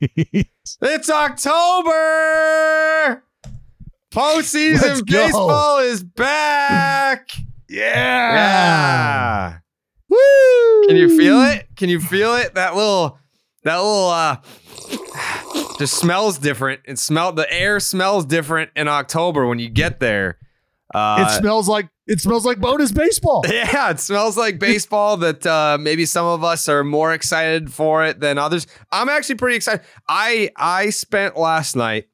It's October. Postseason Let's go. baseball is back. Yeah. Yeah. Woo. Can you feel it? Can you feel it? That little, that little, uh, just smells different. It smell the air smells different in October when you get there. Uh, It smells like it smells like bonus baseball. Yeah, it smells like baseball that uh, maybe some of us are more excited for it than others. I'm actually pretty excited. I I spent last night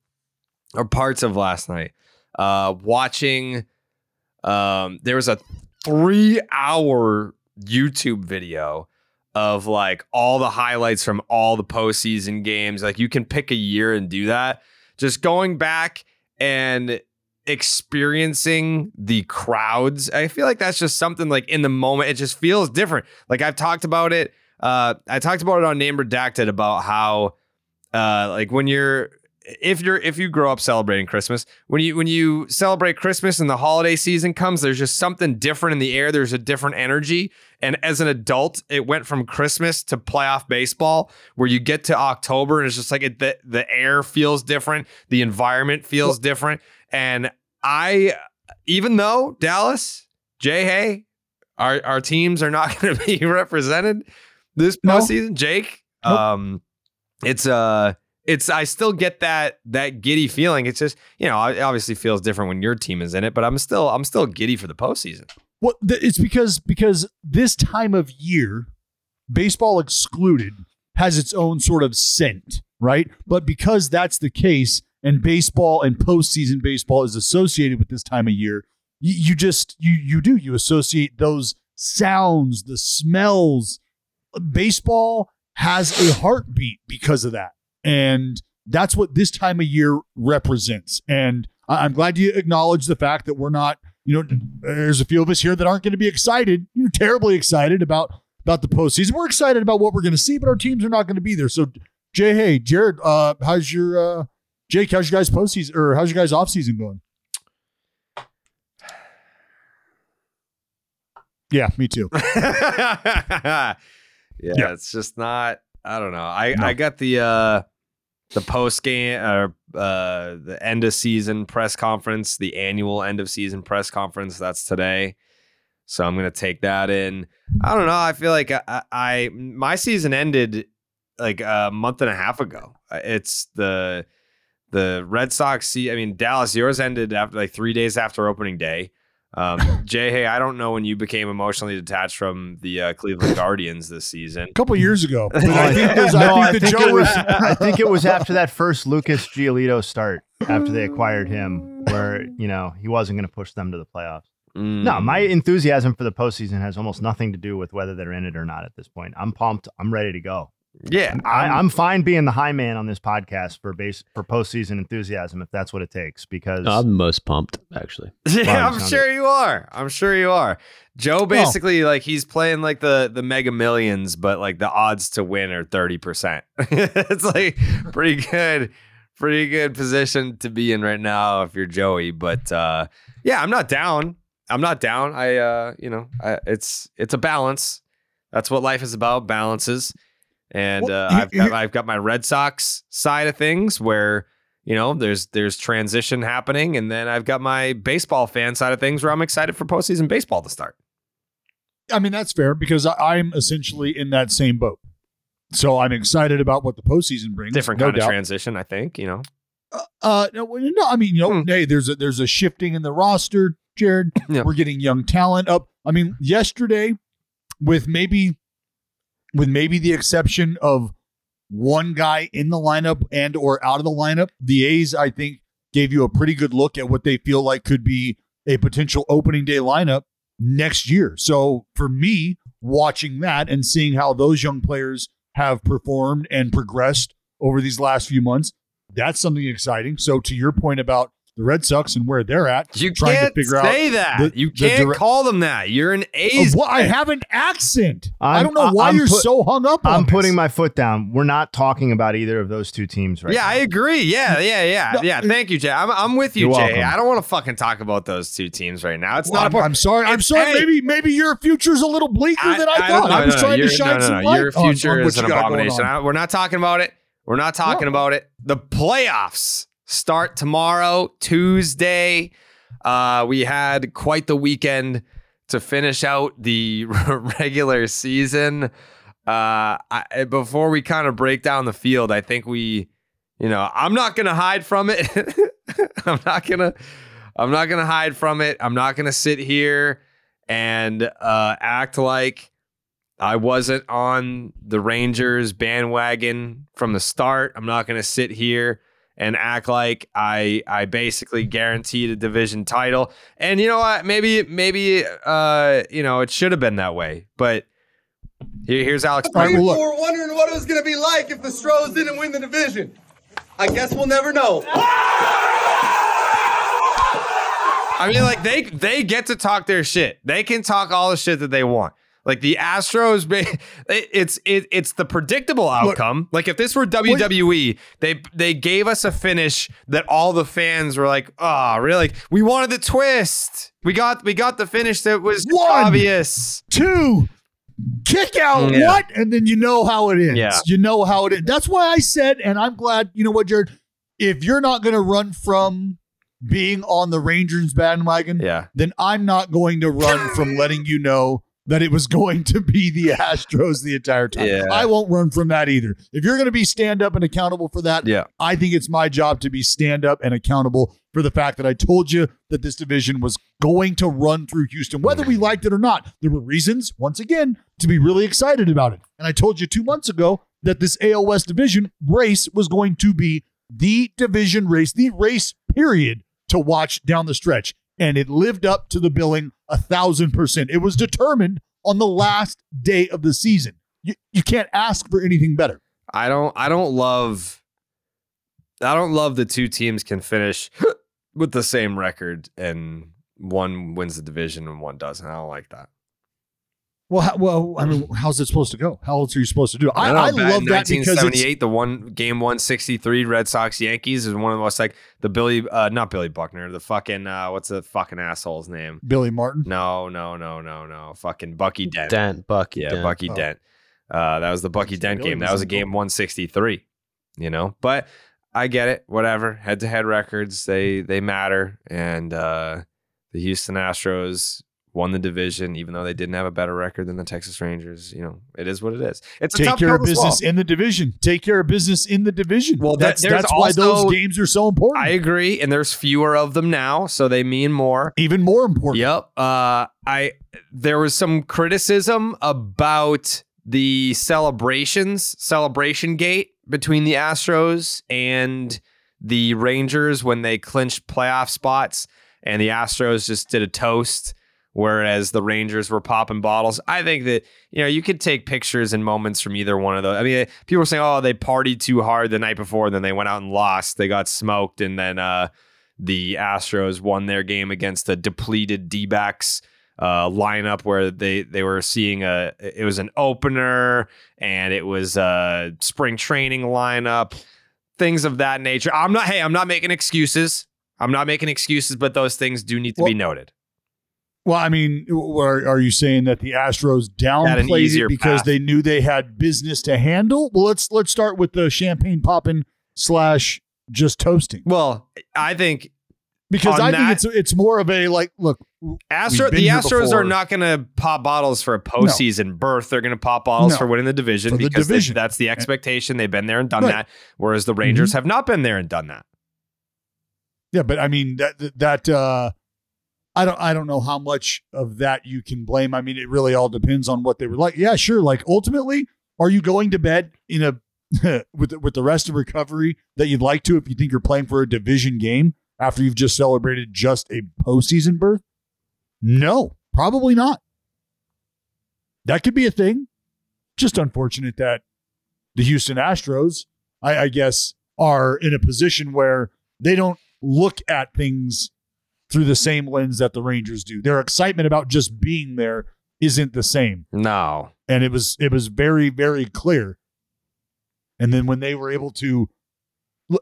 or parts of last night uh, watching um, there was a 3-hour YouTube video of like all the highlights from all the postseason games. Like you can pick a year and do that. Just going back and experiencing the crowds. I feel like that's just something like in the moment. It just feels different. Like I've talked about it. Uh, I talked about it on Name Redacted about how, uh, like when you're if you're if you grow up celebrating Christmas, when you when you celebrate Christmas and the holiday season comes, there's just something different in the air. There's a different energy. And as an adult, it went from Christmas to playoff baseball, where you get to October and it's just like it, the the air feels different, the environment feels different. And I, even though Dallas, Jay Hay, our our teams are not going to be represented this No. postseason, Jake. Nope. Um, it's uh it's I still get that that giddy feeling. It's just you know it obviously feels different when your team is in it, but I'm still I'm still giddy for the postseason. Well, th- it's because because this time of year, baseball excluded, has its own sort of scent, right? But because that's the case, and baseball and postseason baseball is associated with this time of year, you, you just you you do you associate those sounds, the smells. Baseball has a heartbeat because of that, and that's what this time of year represents. And I- I'm glad you acknowledge the fact that we're not you know, there's a few of us here that aren't going to be excited, you know, terribly excited about about the postseason. We're excited about what we're going to see, but our teams are not going to be there. So, Jay, hey, Jared, uh, how's your uh, Jake? How's your guys' postseason or how's your guys' off season going? Yeah, me too. yeah, Yeah. it's just not. I don't know. I No. I got the uh the post game or uh the end of season press conference, the annual end of season press conference. That's today. So I'm gonna take that in. I don't know. I feel like I, I, I my season ended like a month and a half ago. Uh, It's the the Red Sox. See, I mean Dallas. Yours ended after like three days after opening day. Um, Jay, hey, I don't know when you became emotionally detached from the uh, Cleveland Guardians this season. A couple years ago, I think, there's, no, I think the Joe it was. was. I think it was after that first Lucas Giolito start, after they acquired him, where you know he wasn't going to push them to the playoffs. Mm. No, my enthusiasm for the postseason has almost nothing to do with whether they're in it or not at this point. I'm pumped. I'm ready to go. Yeah, I, I'm fine being the high man on this podcast for base for postseason enthusiasm if that's what it takes. Because I'm most pumped, actually. Yeah, Wow, I'm sounded- sure you are. I'm sure you are. Joe basically like he's playing like the the Mega Millions, but like the odds to win are thirty percent. it's like pretty good, pretty good position to be in right now if you're Joey. But uh, yeah, I'm not down. I'm not down. I uh, you know, I, it's it's a balance. That's what life is about, balances. And Well, uh, I've got, I've got my Red Sox side of things where you know there's there's transition happening, and then I've got my baseball fan side of things where I'm excited for postseason baseball to start. I mean, that's fair because I'm essentially in that same boat. So I'm excited about what the postseason brings. Different no kind doubt. of transition, I think. You know, Uh, no, no, I mean, you know, hey, there's a there's a shifting in the roster, Jared. We're getting young talent up. I mean, yesterday, with maybe, with maybe the exception of one guy in the lineup and or out of the lineup, the A's I think gave you a pretty good look at what they feel like could be a potential opening day lineup next year. So for me, watching that and seeing how those young players have performed and progressed over these last few months, That's something exciting. So to your point about the Red Sox and where they're at, You trying can't to figure say out that. the- you can't dire- call them that. You're an Oh, A's. what? I have an accent. I I'm- don't know why I'm you're put- so hung up on I'm this. putting my foot down. We're not talking about either of those two teams right now. yeah, now. I agree. Yeah, yeah, yeah, No, yeah. Thank you, Jay. I'm, I'm with you, Jay. welcome. I don't want to fucking talk about those two teams right now. It's Well, not. I'm, I'm sorry. I'm sorry. hey. maybe maybe your future's a little bleaker than I, don't thought. know. I was No, trying your- to shine no, no, some no. light Your future on what is you an got going abomination. we're not talking about it. We're not talking about it. The playoffs start tomorrow, Tuesday. Uh, we had quite the weekend to finish out the regular season. Uh, I, before we kind of break down the field, I think we, you know, I'm not gonna hide from it. I'm not gonna, I'm not gonna hide from it. I'm not gonna sit here and uh, act like I wasn't on the Rangers bandwagon from the start. I'm not gonna sit here and act like I I basically guaranteed a division title. And you know what? Maybe maybe uh you know it should have been that way. But here, here's Alex. All right, well, were wondering what it was going to be like if the Stros didn't win the division. I guess we'll never know. I mean, like they they get to talk their shit. They can talk all the shit that they want. Like the Astros, it's it, it's the predictable outcome. like if this were WWE, they they gave us a finish that all the fans were like, "Oh, really? Like, we wanted the twist. We got we got the finish that was One. obvious." two, kick out Yeah. what, and then you know how it ends. Yeah. You know how it is. That's why I said, and I'm glad. You know what, Jared? If you're not going to run from being on the Rangers bandwagon, Yeah. then I'm not going to run from letting you know that it was going to be the Astros the entire time. Yeah. I won't run from that either. If you're going to be stand up and accountable for that, Yeah. I think it's my job to be stand up and accountable for the fact that I told you that this division was going to run through Houston, whether we liked it or not. There were reasons, once again, to be really excited about it. And I told you two months ago that this AL West division race was going to be the division race, the race period to watch down the stretch. And it lived up to the billing a thousand percent. It was determined on the last day of the season. You, you can't ask for anything better. I don't I don't love I don't love the two teams can finish with the same record and one wins the division and one doesn't. I don't like that. Well, how, well, I mean, how's it supposed to go? How else are you supposed to do it? I, don't know, I back love that because it's 1978, the one game 163 Red Sox Yankees is one of the most like the Billy, uh, not Billy Buckner, the fucking uh, what's the fucking asshole's name? Billy Martin. No, no, no, no, no, fucking Bucky Dent. Dent, Bucky. yeah, Dent. Bucky Oh. Dent. Uh, that was the Bucky Dent Billy game. was That was a game 163. You know, but I get it. Whatever. Head to head records, they they matter. And uh, the Houston Astros won the division, even though they didn't have a better record than the Texas Rangers. You know, it is what it is. It's a Take tough care of business swallow. in the division. Take care of business in the division. Well, that's that- there's that's why those games are so important. I agree, and there's fewer of them now, so they mean more. Even more important. Yep. Uh, I there was some criticism about the celebrations, celebration gate between the Astros and the Rangers when they clinched playoff spots, and the Astros just did a toast. Whereas the Rangers were popping bottles. I think that, you know, you could take pictures and moments from either one of those. I mean, people were saying, oh, they partied too hard the night before, and then they went out and lost. They got smoked, and then uh, the Astros won their game against a depleted D backs uh, lineup where they they were seeing a it was an opener and it was a spring training lineup, things of that nature. I'm not hey, I'm not making excuses. I'm not making excuses, but those things do need to be noted. Well, I mean, are, are you saying that the Astros downplayed it because path. they knew they had business to handle? Well, let's let's start with the champagne popping slash just toasting Well, I think because I that- think it's it's more of a like look. Astro, the Astros before. are not going to pop bottles for a postseason berth. They're going to pop bottles No. for winning the division For the because they- that's the expectation. They've been there and done Right. that, whereas the Rangers Mm-hmm. have not been there and done that. Yeah, but I mean that that uh I don't I don't know how much of that you can blame. I mean, it really all depends on what they were like. Yeah, sure. Like ultimately, are you going to bed in a with the, with the rest of recovery that you'd like to if you think you're playing for a division game after you've just celebrated just a postseason berth? No, probably not. That could be a thing. Just unfortunate that the Houston Astros, I, I guess, are in a position where they don't look at things through the same lens that the Rangers do. Their excitement about just being there isn't the same. No. And it was it was very very clear. And then when they were able to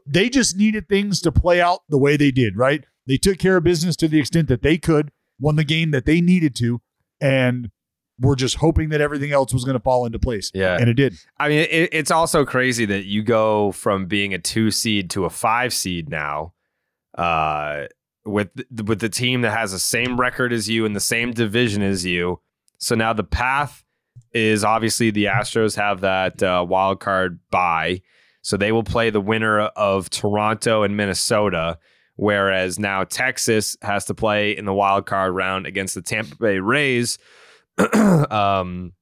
they just needed things to play out the way they did, right? They took care of business to the extent that they could, won the game that they needed to, and were just hoping that everything else was going to fall into place. Yeah. And it did. I mean, it, it's also crazy that you go from being a two seed to a five seed now, uh, with with the team that has the same record as you and the same division as you. So now the path is obviously the Astros have that uh, wild card bye, so they will play the winner of Toronto and Minnesota. Whereas now Texas has to play in the wild card round against the Tampa Bay Rays. um,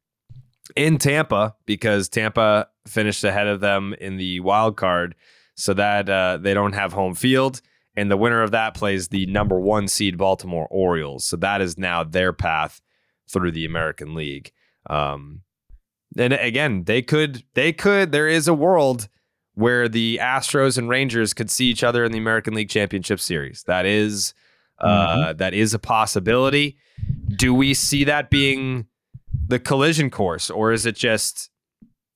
in Tampa because Tampa finished ahead of them in the wild card, so that uh, they don't have home field. And the winner of that plays the number one seed Baltimore Orioles. So that is now their path through the American League. Um, and again, they could, they could. There is a world where the Astros and Rangers could see each other in the American League Championship Series. That is, uh, that is a possibility. Do we see that being the collision course, or is it just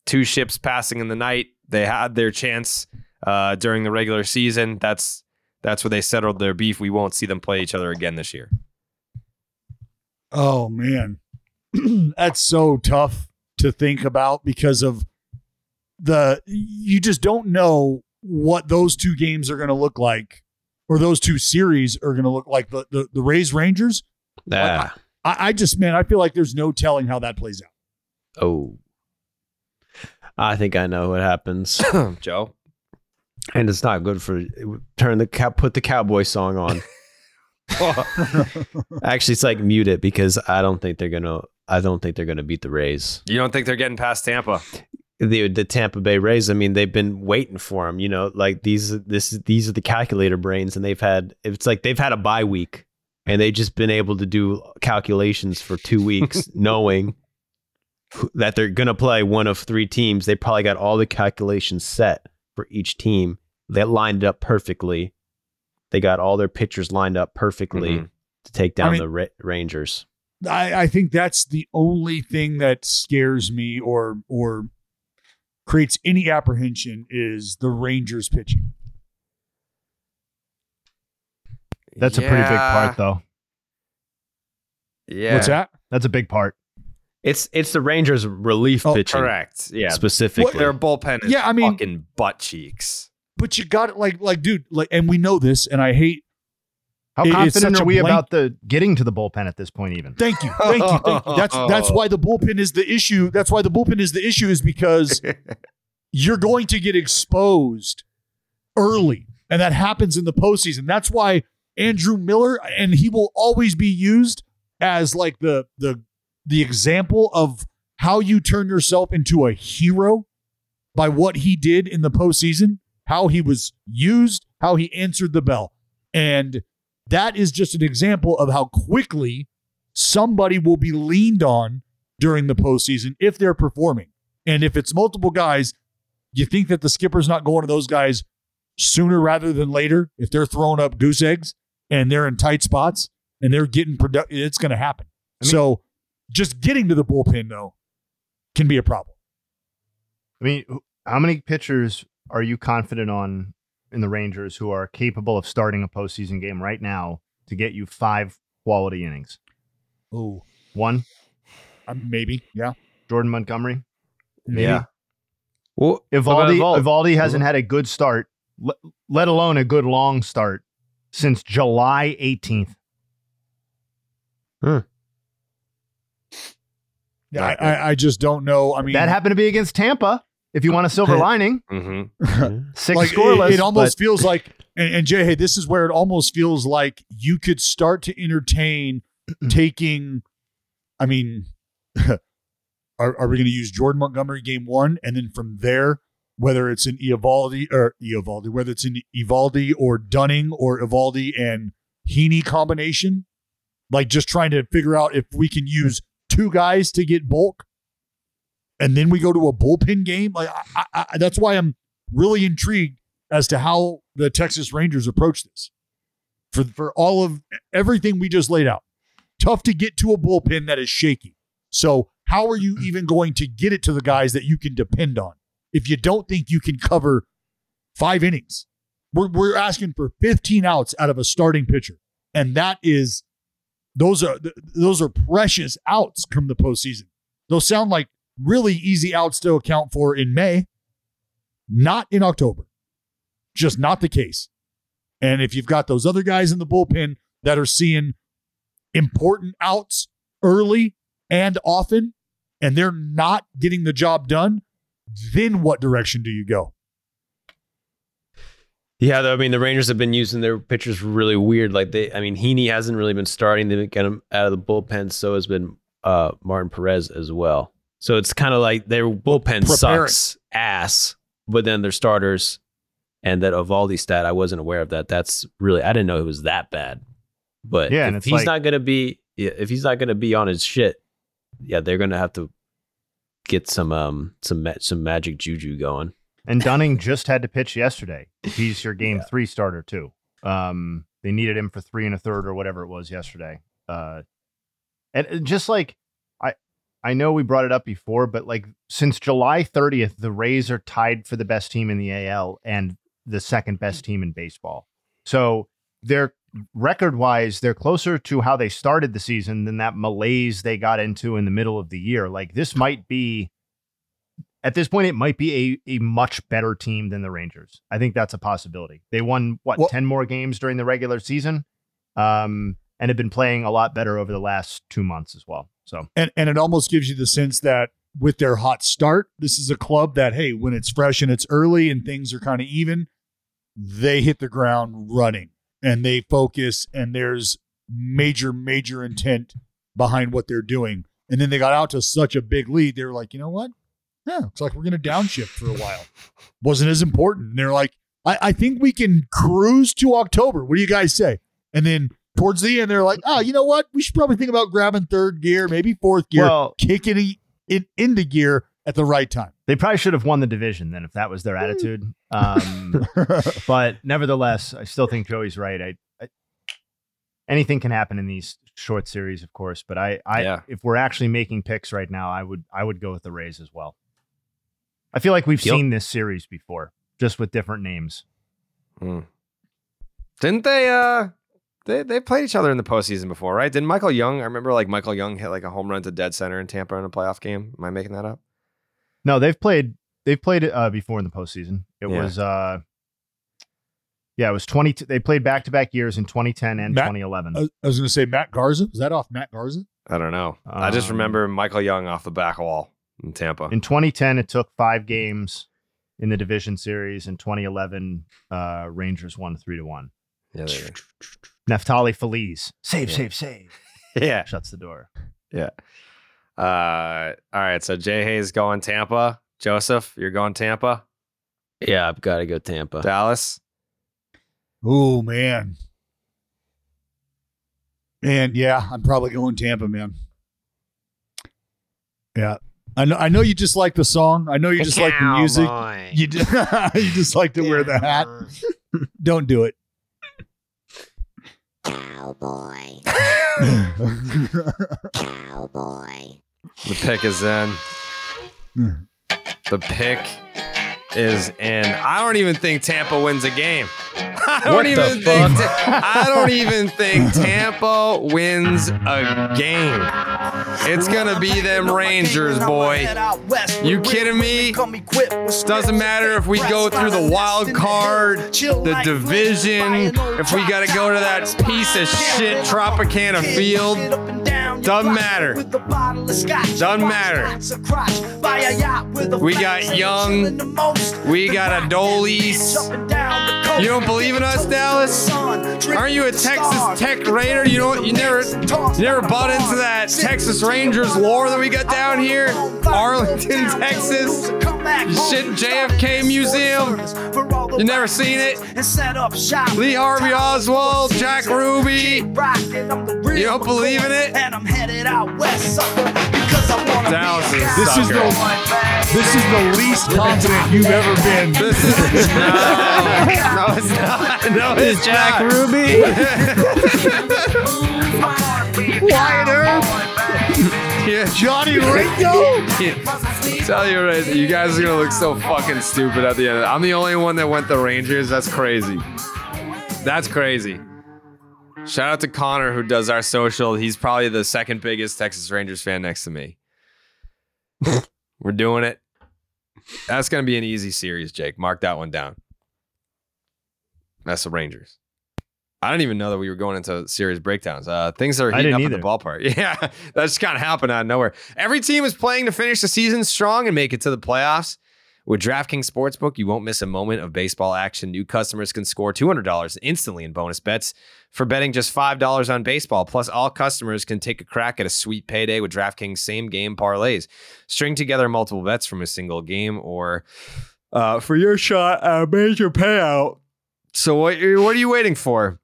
two ships passing in the night? They had their chance uh, during the regular season. That's that's where they settled their beef. We won't see them play each other again this year. Oh man. That's so tough to think about because of the you just don't know what those two games are going to look like or those two series are going to look like the the, the Rays Rangers. Yeah. I, I just man, I feel like there's no telling how that plays out. Oh. I think I know what happens. Joe. And it's not good for turn the cow put the cowboy song on. Actually, it's like mute it because I don't think they're gonna. I don't think they're gonna beat the Rays. You don't think they're getting past Tampa? The the Tampa Bay Rays. I mean, they've been waiting for them. You know, like these this these are the calculator brains, and they've had. It's like they've had a bye week, and they've just been able to do calculations for two weeks, knowing that they're gonna play one of three teams. They probably got all the calculations set for each team. They lined up perfectly. They got all their pitchers lined up perfectly Mhm. to take down I mean- the Ra- Rangers. I, I think that's the only thing that scares me or or creates any apprehension is the Rangers pitching. That's a pretty big part, though. Yeah. What's that? That's a big part. It's it's the Rangers relief Oh, pitching. Correct. Yeah. Specifically. Their bullpen is Yeah, I mean- fucking butt cheeks. But you got it like like dude, like and we know this and I hate How It- confident are we blank- about the getting to the bullpen at this point? Even Thank you. Thank you. Thank you. That's that's why the bullpen is the issue. That's why the bullpen is the issue is because you're going to get exposed early. And that happens in the postseason. That's why Andrew Miller, and he will always be used as like the the the example of how you turn yourself into a hero by what he did in the postseason, how he was used, how he answered the bell. And that is just an example of how quickly somebody will be leaned on during the postseason if they're performing. And if it's multiple guys, you think that the skipper's not going to those guys sooner rather than later if they're throwing up goose eggs and they're in tight spots and they're getting productive, it's going to happen. so just getting to the bullpen, though, can be a problem. I mean, how many pitchers are you confident on in the Rangers who are capable of starting a postseason game right now to get you five quality innings? Oh, One, um, maybe. Yeah. Jordan Montgomery. Maybe. Yeah. Well, Eovaldi, Eovaldi- Eovaldi hasn't had a good start, let alone a good long start, since July 18th. Yeah, I, I, I just don't know. I mean, that happened to be against Tampa. If you want a silver lining, Mm-hmm. six like, it- scoreless. It, almost but- feels like, and, and Jay, hey, this is where it almost feels like you could start to entertain taking. I mean, are, are we going to use Jordan Montgomery game one, and then from there, whether it's in Eovaldi or Eovaldi, whether it's in Eovaldi or Dunning or Eovaldi and Heaney combination, like just trying to figure out if we can use two guys to get bulk, and then we go to a bullpen game. Like I, I, that's why I'm really intrigued as to how the Texas Rangers approach this. For for all of everything we just laid out. Tough to get to a bullpen that is shaky. So, how are you even going to get it to the guys that you can depend on if you don't think you can cover five innings? We're, we're asking for 15 outs out of a starting pitcher. And that is those are those are precious outs from the postseason. Those sound like really easy outs to account for in May, not in October. Just not the case. And if you've got those other guys in the bullpen that are seeing important outs early and often, and they're not getting the job done, then what direction do you go? Yeah, though, I mean, the Rangers have been using their pitchers really weird. Like they, I mean, Heaney hasn't really been starting to get him out of the bullpen. So has been uh, Martin Perez as well. So it's kind of like their bullpen Preparing. sucks ass, but then their starters and that Eovaldi stat, I wasn't aware of that. That's really, I didn't know it was that bad. But Yeah, if he's like- not gonna be, yeah, if he's not gonna be on his shit, yeah, they're gonna have to get some um some ma- some magic juju going. And Dunning just had to pitch yesterday. He's your game three starter too. Um, they needed him for three and a third or whatever it was yesterday. Uh, and and just like I, I know we brought it up before, but like since July 30th, the Rays are tied for the best team in the AL and the second best team in baseball. So they're record wise, they're closer to how they started the season than that malaise they got into in the middle of the year. Like this might be at this point, it might be a, a much better team than the Rangers. I think that's a possibility. They won what Well- 10 more games during the regular season. Um, and have been playing a lot better over the last two months as well. So And and it almost gives you the sense that with their hot start, this is a club that hey, when it's fresh and it's early and things are kind of even, they hit the ground running and they focus and there's major major intent behind what they're doing. And then they got out to such a big lead, they were like, you know what? Yeah, looks like we're going to downshift for a while. Wasn't as important. And they're like, I, I think we can cruise to October. What do you guys say? And then towards the end, they're like, oh, you know what? We should probably think about grabbing third gear, maybe fourth gear, Well- kicking it in, into gear at the right time. they probably should have won the division then if that was their attitude. Um, but nevertheless, I still think Joey's right. I, I anything can happen in these short series, of course. But I, I Yeah. if we're actually making picks right now, I would I would go with the Rays as well. I feel like we've Yep. seen this series before, just with different names. Didn't they? Uh, they they played each other in the postseason before, right? Didn't Michael Young? I remember like Michael Young hit like a home run to dead center in Tampa in a playoff game. Am I making that up? No, they've played they've played it uh, before in the postseason. It Yeah. was uh yeah, it was 20 they played back-to-back years in 2010 and Matt- 2011. I was- going to say Matt Garza. Was that off Matt Garza? I don't know. I just Um, remember Michael Young off the back wall in Tampa. In 2010 it took 5 games in the division series in 2011 uh Rangers won 3 to 1. yeah, there Neftali Feliz. Save, Yeah. save, save. yeah, Shuts the door. yeah. Uh, all right. So Jay Hayes going Tampa. Joseph, you're going Tampa. Yeah, I've got to go Tampa. Dallas. Oh, man. Man, yeah, I'm probably going Tampa, man. Yeah. I know I know you just like the song. I know you just like the music. You, ju- you just like to wear the hat. Don't do it. Cowboy. Cowboy. The pick is in. Hmm. The pick is in. I don't even think Tampa wins a game. I don't What the even think. I don't even think Tampa wins a game. It's gonna be them Rangers, boy. You kidding me? Doesn't matter if we go through the wild card, the division, if we gotta go to that piece of shit Tropicana Field. Doesn't matter. Doesn't matter. We got Jung. We got Adolis. You don't believe in us, Dallas? Aren't you a Texas Tech Raider? You don't. You never. You never bought into that Texas Rangers lore that we got down here, Arlington, Texas. Shit, JFK Museum. You never seen it? Lee Harvey Oswald, Jack Ruby. You don't believe in it? And I'm headed out west, sucker. Dallas is a This is the this is the least confident you've ever been. This is no, no, it's not. No, it's Jack not. Ruby. Wyatt Earp, Yeah. Johnny Ringo. Tell you right, you guys are gonna look so fucking stupid at the end. I'm the only one that went the Rangers. That's crazy. That's crazy. Shout out to Connor who does our social. He's probably the second biggest Texas Rangers fan next to me. We're doing it. That's gonna be an easy series, Jake. Mark that one down. That's the Rangers. I didn't even know that we were going into series breakdowns. Uh, things are heating up didn't at the ballpark. Yeah, that just kind of happened out of nowhere. Every team is playing to finish the season strong and make it to the playoffs. With DraftKings Sportsbook, you won't miss a moment of baseball action. New customers can score $200 instantly in bonus bets for betting just $5 on baseball. Plus, all customers can take a crack at a sweet payday with DraftKings same game parlays. String together multiple bets from a single game or uh, for your shot at a major payout. So, what, what are you waiting for?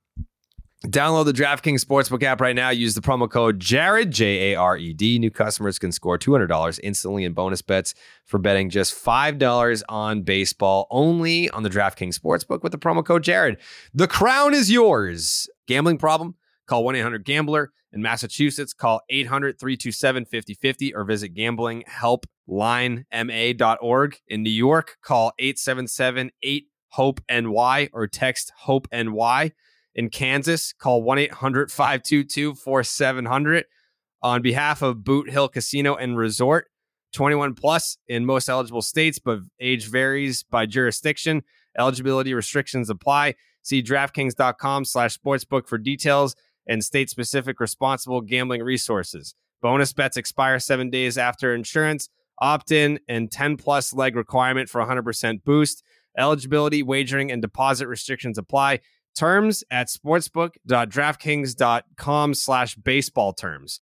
Download the DraftKings Sportsbook app right now. Use the promo code Jared, J A R E D. New customers can score $200 instantly in bonus bets for betting just $5 on baseball only on the DraftKings Sportsbook with the promo code Jared. The crown is yours. Gambling problem? Call 1 800 Gambler. In Massachusetts, call 800 327 5050 or visit gamblinghelplinema.org. In New York, call 877 8 HOPE NY or text HOPE NY. In Kansas, call 1 800 522 4700. On behalf of Boot Hill Casino and Resort, 21 plus in most eligible states, but age varies by jurisdiction. Eligibility restrictions apply. See DraftKings.com slash sportsbook for details and state specific responsible gambling resources. Bonus bets expire seven days after insurance, opt in, and 10 plus leg requirement for 100% boost. Eligibility, wagering, and deposit restrictions apply. Terms at sportsbook.draftkings.com slash baseball terms.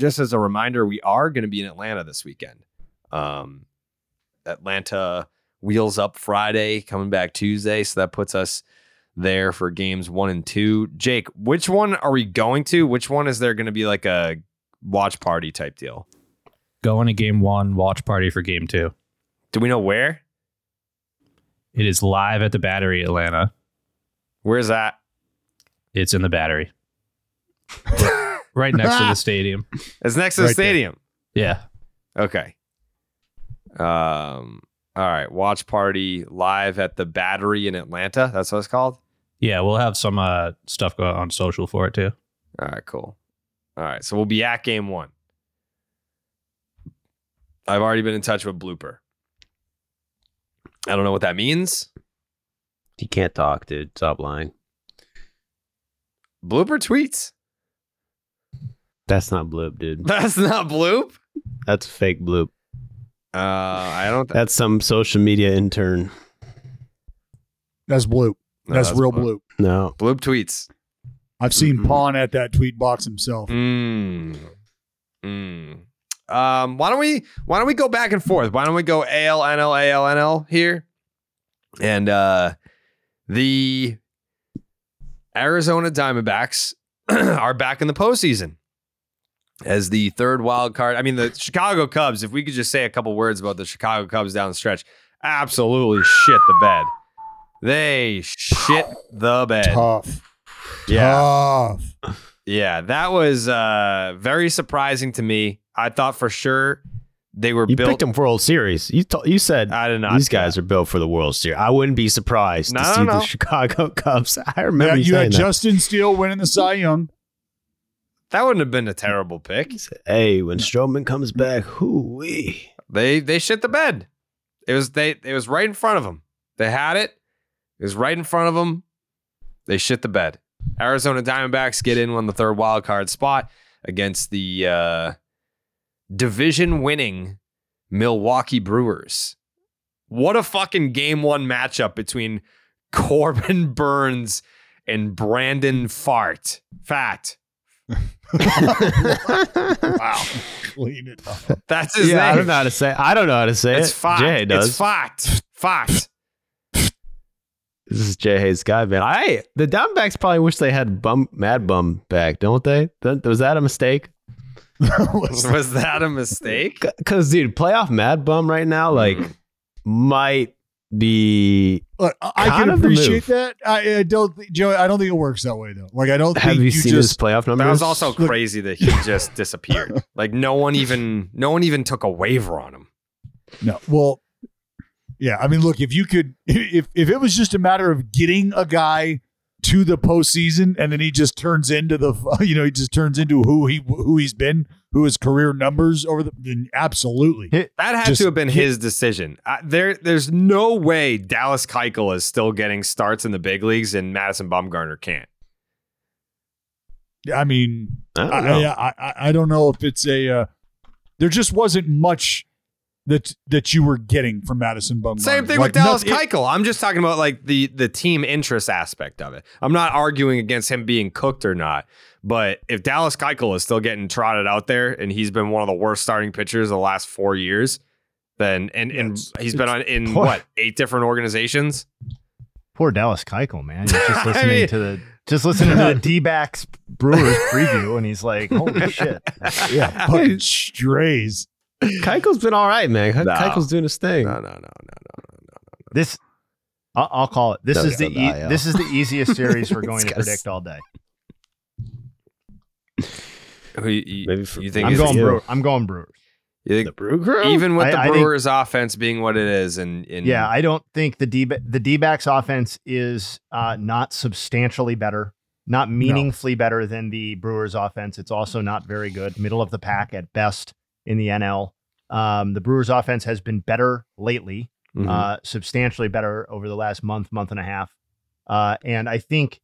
Just as a reminder, we are going to be in Atlanta this weekend. Um, Atlanta wheels up Friday, coming back Tuesday, so that puts us there for games one and two. Jake, which one are we going to? Which one is there going to be like a watch party type deal? Going to game one, watch party for game two. Do we know where? It is live at the Battery, Atlanta. Where's that? It's in the Battery, right next to the stadium. It's next to the Right there. stadium. Yeah, Okay. Um. All right. Watch party live at the Battery in Atlanta. That's what it's called. yeah. We'll have some uh, stuff go on social for it too. All right, cool. All right, so we'll be at game one. I've already been in touch with Blooper. I don't know what that means. You can't talk, dude. Stop lying. Blooper tweets. That's not bloop, dude. That's not Bloop. That's fake bloop. Uh, I don't. Th- That's some social media intern. That's Bloop. No, that's, that's real Bloop. Bloop. No. Bloop tweets. I've seen Pawn at that tweet box himself. Mm. Mm. Um, why don't we why don't we go back and forth? Why don't we go AL, NL, AL, NL here? And uh the Arizona Diamondbacks are back in the postseason as the third wild card. I mean, the Chicago Cubs, if we could just say a couple words about the Chicago Cubs down the stretch, absolutely shit the bed. They shit the bed. Tough. Yeah. Tough. Yeah, that was uh, very surprising to me. I thought for sure they were You built. picked them for World Series. You to- you said I did not. these guys are built for the World Series. I wouldn't be surprised No, to no, see no. the Chicago Cubs. I Yeah, remember you you had that. Justin Steele winning the Cy Young. That wouldn't have been a terrible pick. Hey, when Stroman comes back, whoo wee. They they shit the bed. It was they it was right in front of them. They had it. It was right in front of them. They shit the bed. Arizona Diamondbacks get in on the third wild card spot against the uh, division winning Milwaukee Brewers. What a fucking game one matchup between Corbin Burnes and Brandon Fart. Fat. Wow. Clean it up. That's his yeah, name. I don't know how to say. I don't know how to say It's it. fat. Jay does. It's fat. Fat. This is Jay Hayes guy, man. I the Diamondbacks probably wish they had bum Mad Bum back, don't they? Th- Was that a mistake? Was that a mistake? Because dude, playoff Mad Bum right now, like, hmm. might be. Look, I I kind can appreciate that. I, I don't, think, Joe. I don't think it works that way though. Like I don't Have think you, seen just his playoff numbers? That was also Look- crazy that he just disappeared. Like no one even no one even took a waiver on him. No. Well, yeah. I mean, look, if you could, if if it was just a matter of getting a guy to the postseason and then he just turns into the, you know, he just turns into who he who he's been, who his career numbers over the, then absolutely. That had Just to have been his decision. Uh, there, there's no way Dallas Keuchel is still getting starts in the big leagues, and Madison Bumgarner can't. I mean, I don't I, know. I, I, I don't know if it's a. Uh, there just wasn't much that that you were getting from Madison Bumgarner. Same thing Like, with Dallas nothing- Keuchel. I'm just talking about like the the team interest aspect of it. I'm not arguing against him being cooked or not. But if Dallas Keuchel is still getting trotted out there and he's been one of the worst starting pitchers the last four years, then and and It's- he's been on in Poor- what eight different organizations. Poor Dallas Keuchel, man. He's just I listening mean- to the just listening to the D-backs Brewers preview, and he's like, "Holy shit!" Yeah, fucking strays. Keuchel's been all right, man. No. Keuchel's doing his thing. No, no, no, no, no. No, no. This, I'll, I'll call it. This Does is the go e- this is the easiest series we're going to gotta predict all day. Who you, you- Maybe for- you think I'm going. Brewer. I'm going Brewers. you think- The Brew Crew? even with I- the I think- Brewers' offense being what it is, and, and Yeah, I don't think the D the D backs offense is uh, not substantially better, not meaningfully better than the Brewers offense. It's also not very good, middle of the pack at best in the NL. Um, the Brewers offense has been better lately, Mhm. uh, substantially better over the last month, month and a half. Uh, and I think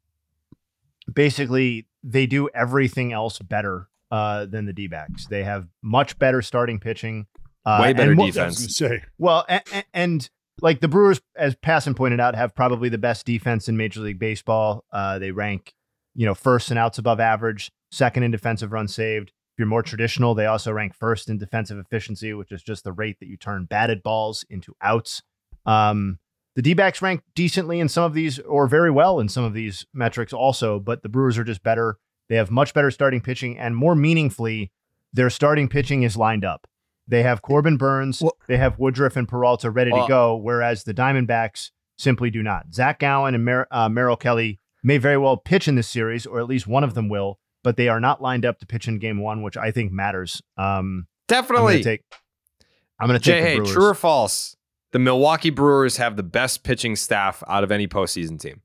basically they do everything else better uh, than the D backs. They have much better starting pitching. Uh, Way better and mo- I was defense. gonna say well, and, and like the Brewers, as Passon pointed out, have probably the best defense in Major League Baseball. Uh, they rank, you know, first in outs above average, second in defensive runs saved. If you're more traditional, they also rank first in defensive efficiency, which is just the rate that you turn batted balls into outs. Um, the D backs rank decently in some of these, or very well in some of these metrics also, but the Brewers are just better. They have much better starting pitching, and more meaningfully, their starting pitching is lined up. They have Corbin Burnes, Well- they have Woodruff and Peralta ready to go, whereas the Diamondbacks simply do not. Zac Gallen and Mer- uh, Merrill Kelly may very well pitch in this series, or at least one of them will, but they are not lined up to pitch in Game One, which I think matters. Um, I'm definitely. going to take. I'm going to Jay, take the hey, true or false? The Milwaukee Brewers have the best pitching staff out of any postseason team.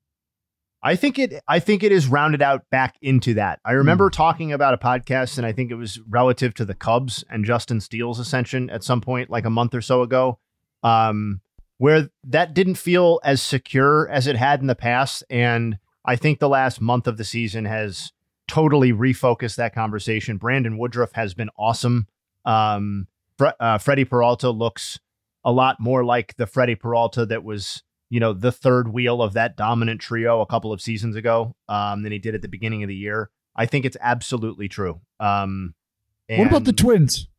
I think it I think it is rounded out back into that. I remember Hmm. talking about a podcast and I think it was relative to the Cubs and Justin Steele's ascension at some point like a month or so ago. Um where that didn't feel as secure as it had in the past and I think the last month of the season has totally refocused that conversation. Brandon Woodruff has been awesome. Um Fre- uh, Freddie Peralta looks a lot more like the Freddie Peralta that was you know, the third wheel of that dominant trio a couple of seasons ago um, than he did at the beginning of the year. I think it's absolutely true. Um, what about the Twins?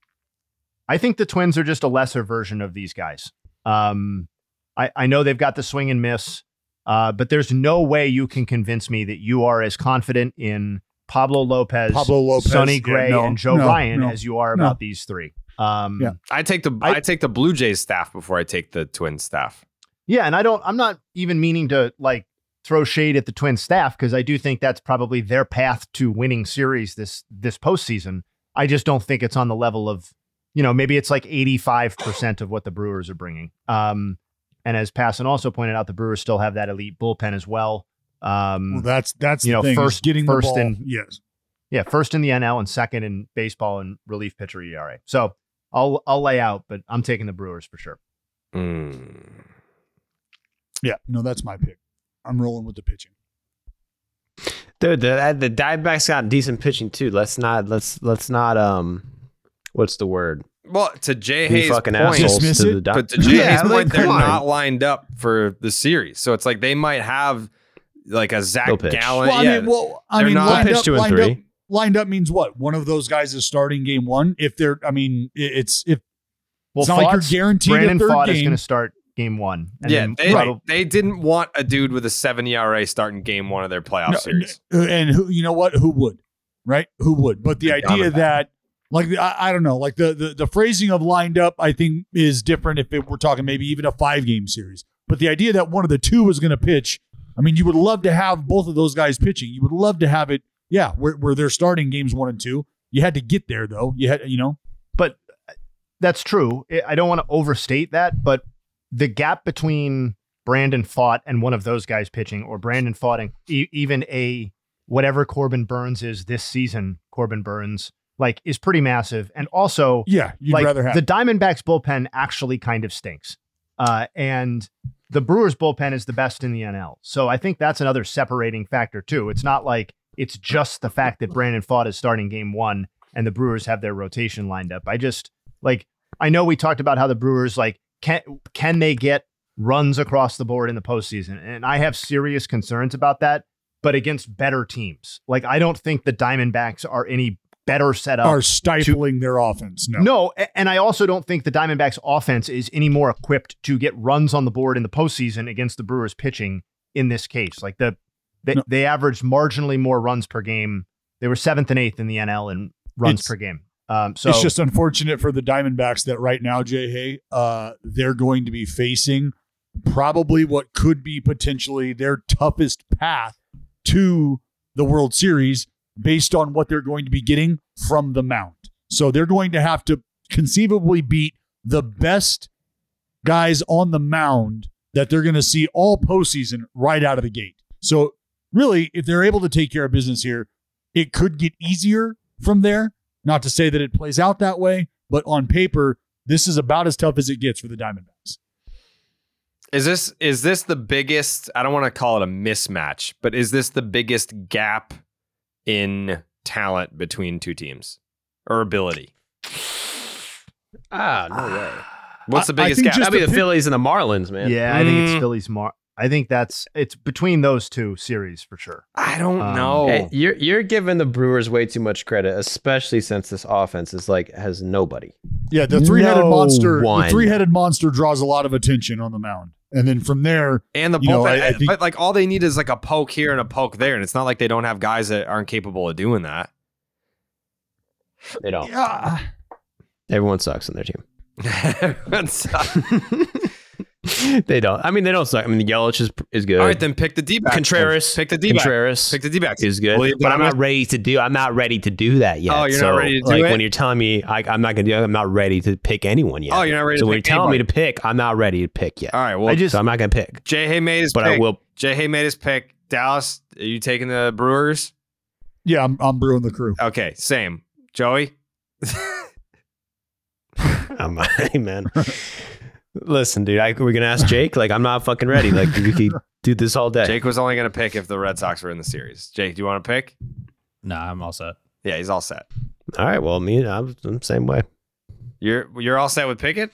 I think the Twins are just a lesser version of these guys. Um, I, I know they've got the swing and miss, uh, but there's no way you can convince me that you are as confident in Pablo Lopez, Pablo Lopez, Sonny yeah, Gray, no, and Joe no, Ryan no, as you are no. about these three. Um, Yeah. I take the I, take the Blue Jays staff before I take the Twins staff. Yeah, and I don't I'm not even meaning to like throw shade at the twin staff because I do think that's probably their path to winning series this this postseason. I just don't think it's on the level of, you know, maybe it's like 85% of what the Brewers are bringing. Um and as Passon also pointed out, the Brewers still have that elite bullpen as well. Um Well, that's that's you the know, thing, first- getting first the ball. in- yes. yeah, first in the NL and second in baseball and relief pitcher ERA. So I'll I'll lay out, but I'm taking the Brewers for sure. Mm. Yeah, no, that's my pick. I'm rolling with the pitching. Dude, the the Diamondbacks got decent pitching too. Let's not let's let's not um what's the word? Well, to Jay Be Hayes' fucking point, assholes Dismiss to it? the Di- but to Jay Yeah, Hayes' like, point, they're on. not lined up for the series. So it's like they might have like a Zac They'll. Gallen. Well, I yeah, mean, well, I they're mean, not- lined pitch up, two and lined three. up, lined up means what? One of those guys is starting game one. If they're, I mean, it's if Well, it's not like you're guaranteed Brandon a third Pfaadt game. is going to start game one. and yeah, then they, probably- they didn't want a dude with a seven ERA starting game one of their playoff No, series. Uh, and who you know what? Who would? Right? Who would? But the The idea that like the, I, I don't know, like the, the the phrasing of lined up, I think is different if it, we're talking maybe even a five game series. But the idea that one of the two was going to pitch, I mean, you would love to have both of those guys pitching. You would love to have it, yeah, where, where they're starting games one and two. You had to get there though. You had, you know, but uh, that's true. I- I don't want to overstate that, but the gap between Brandon Pfaadt and one of those guys pitching, or Brandon Pfaadt and e- even a whatever Corbin Burnes is this season, Corbin Burnes, like is pretty massive. And also, yeah, you'd like rather have the Diamondbacks bullpen actually kind of stinks. Uh, and the Brewers bullpen is the best in the NL. So I think that's another separating factor too. It's not like it's just the fact that Brandon Pfaadt is starting game one and the Brewers have their rotation lined up. I just like I know we talked about how the Brewers like can can they get runs across the board in the postseason? And I have serious concerns about that, but against better teams. Like I don't think the Diamondbacks are any better set up are stifling their offense. No. no, and I also don't think the Diamondbacks offense is any more equipped to get runs on the board in the postseason against the Brewers pitching in this case. Like the they, No. they averaged marginally more runs per game. They were seventh and eighth in the NL in runs It's- per game. Um, so it's just unfortunate for the Diamondbacks that right now, Jay Hay, uh, they're going to be facing probably what could be potentially their toughest path to the World Series based on what they're going to be getting from the mound. So they're going to have to conceivably beat the best guys on the mound that they're going to see all postseason right out of the gate. So really, if they're able to take care of business here, it could get easier from there. Not to say that it plays out that way, but on paper, this is about as tough as it gets for the Diamondbacks. Is this is this the biggest? I don't want to call it a mismatch, but is this the biggest gap in talent between two teams or ability? Ah, no way. What's the I- I biggest think gap? just That'd be the the pick- Phillies and the Marlins, man. yeah, I think it's Mm. Phillies Mar. I think that's it's between those two series for sure. I don't Um, know. Hey, you're you're giving the Brewers way too much credit, especially since this offense is like has nobody. Yeah, the three-headed No monster. The three-headed monster draws a lot of attention on the mound, and then from there, and the you know, I- I think- but like all they need is like a poke here and a poke there, and it's not like they don't have guys that aren't capable of doing that. They don't. yeah, Everyone sucks on their team. That's- they don't. I mean, they don't suck. I mean, Yelich is is good. all right, then pick the D back. Contreras, pick the D back. Contreras Pick the D backs. is good, William but I'm not ready to do. I'm not ready to do that yet. Oh, you're not ready to do like it? when you're telling me I, I'm not going to do. I'm not ready to pick anyone yet. Oh, you're not ready So to when you're pick telling me to pick, I'm not ready to pick yet. All right, well, I just so I'm not going to pick. Jay Hay made his But pick. I will. Jay Hay made his pick. Dallas, are you taking the Brewers? yeah, I'm, I'm brewing the crew. Okay, same. Joey. I'm, hey, man. Listen, dude, I, we're gonna ask Jake. Like, I'm not fucking ready. Like, we could do this all day. Jake was only going to pick if the Red Sox were in the series. Jake, do you want to pick? Nah, I'm all set. Yeah, he's all set. All right. Well, me, I'm, I'm the same way. You're you're all set with Pickett?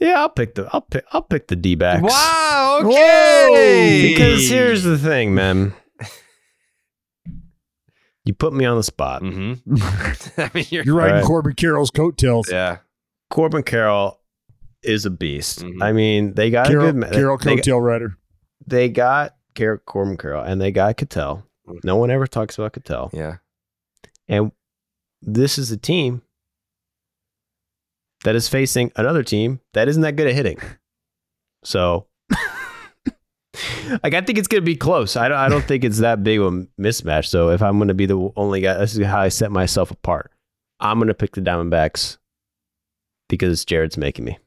Yeah, I'll pick the I'll pick I'll pick the D backs. Wow. Okay. Because here's the thing, man. You put me on the spot. Mm-hmm. I mean, you're, You're riding Right. Corbin Carroll's coattails. yeah. Corbin Carroll is a beast. Mhm. I mean, they got Carroll, a good. ma- Carroll they, coattail rider. they got Car- Corbin Carroll and they got Ketel. No one ever talks about Ketel. Yeah. And this is a team that is facing another team that isn't that good at hitting. So, like, I think it's going to be close. I don't, I don't think it's that big of a mismatch. So, if I'm going to be the only guy, this is how I set myself apart. I'm going to pick the Diamondbacks because Jared's making me.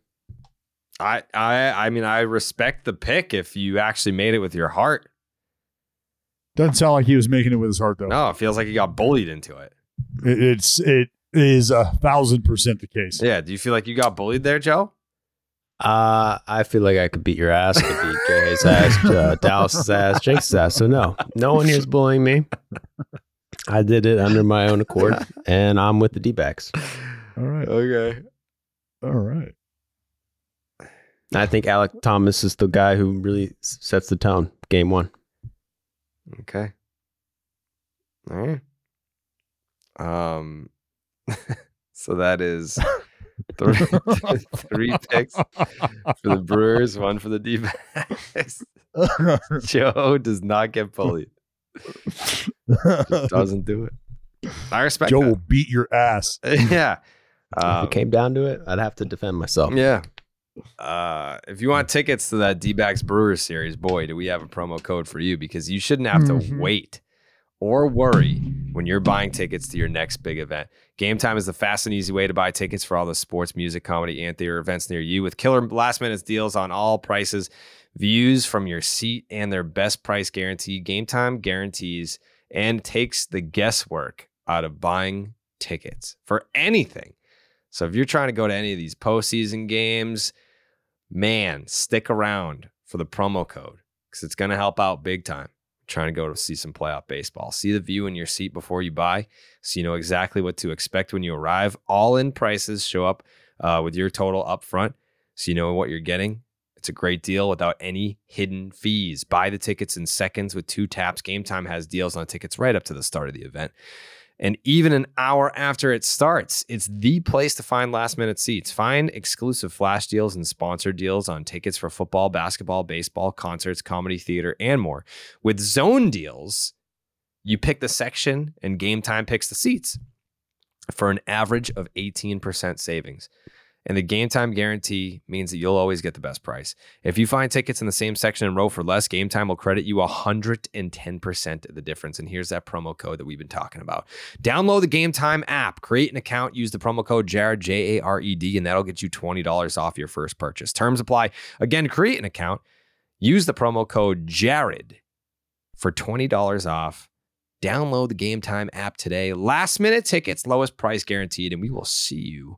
I I I mean, I respect the pick if you actually made it with your heart. Doesn't sound like he was making it with his heart though. No, it feels like he got bullied into it. It, it's it is a thousand percent the case. Yeah. Do you feel like you got bullied there, Joe? Uh, I feel like I could beat your ass. I could beat Jay's ass, uh, Dallas's ass, Jake's ass. So no, no one here is bullying me. I did it under my own accord, and I'm with the D backs. All right. Okay. All right. I think Alek Thomas is the guy who really sets the tone. Game one. Okay. All right. Um. so that is three, three picks for the Brewers, one for the D backs. Joe does not get bullied. Just doesn't do it. I respect Joe that. will beat your ass. yeah. If Um, it came down to it, I'd have to defend myself. Yeah. Uh, if you want tickets to that D backs Brewers series, boy, do we have a promo code for you because you shouldn't have to Mhm. wait or worry when you're buying tickets to your next big event. Game Time is the fast and easy way to buy tickets for all the sports, music, comedy, and theater events near you with killer last minute deals on all prices, views from your seat, and their best price guarantee. Game Time guarantees and takes the guesswork out of buying tickets for anything. So if you're trying to go to any of these postseason games, man, stick around for the promo code because it's going to help out big time. Trying to go to see some playoff baseball. See the view in your seat before you buy, so you know exactly what to expect when you arrive. All in prices show up uh, with your total up front, so you know what you're getting. It's a great deal without any hidden fees. Buy the tickets in seconds with two taps. Game Time has deals on tickets right up to the start of the event. And even an hour after it starts, it's the place to find last minute seats. Find exclusive flash deals and sponsored deals on tickets for football, basketball, baseball, concerts, comedy, theater, and more. With zone deals, you pick the section and game time picks the seats for an average of 18% savings. And the game time guarantee means that you'll always get the best price. If you find tickets in the same section and row for less, game time will credit you 110% of the difference. And here's that promo code that we've been talking about. Download the Game Time app, create an account, use the promo code Jared, J A R E D, and that'll get you $20 off your first purchase. Terms apply. Again, create an account, use the promo code Jared for $20 off. Download the Game Time app today. Last minute tickets, lowest price guaranteed, and we will see you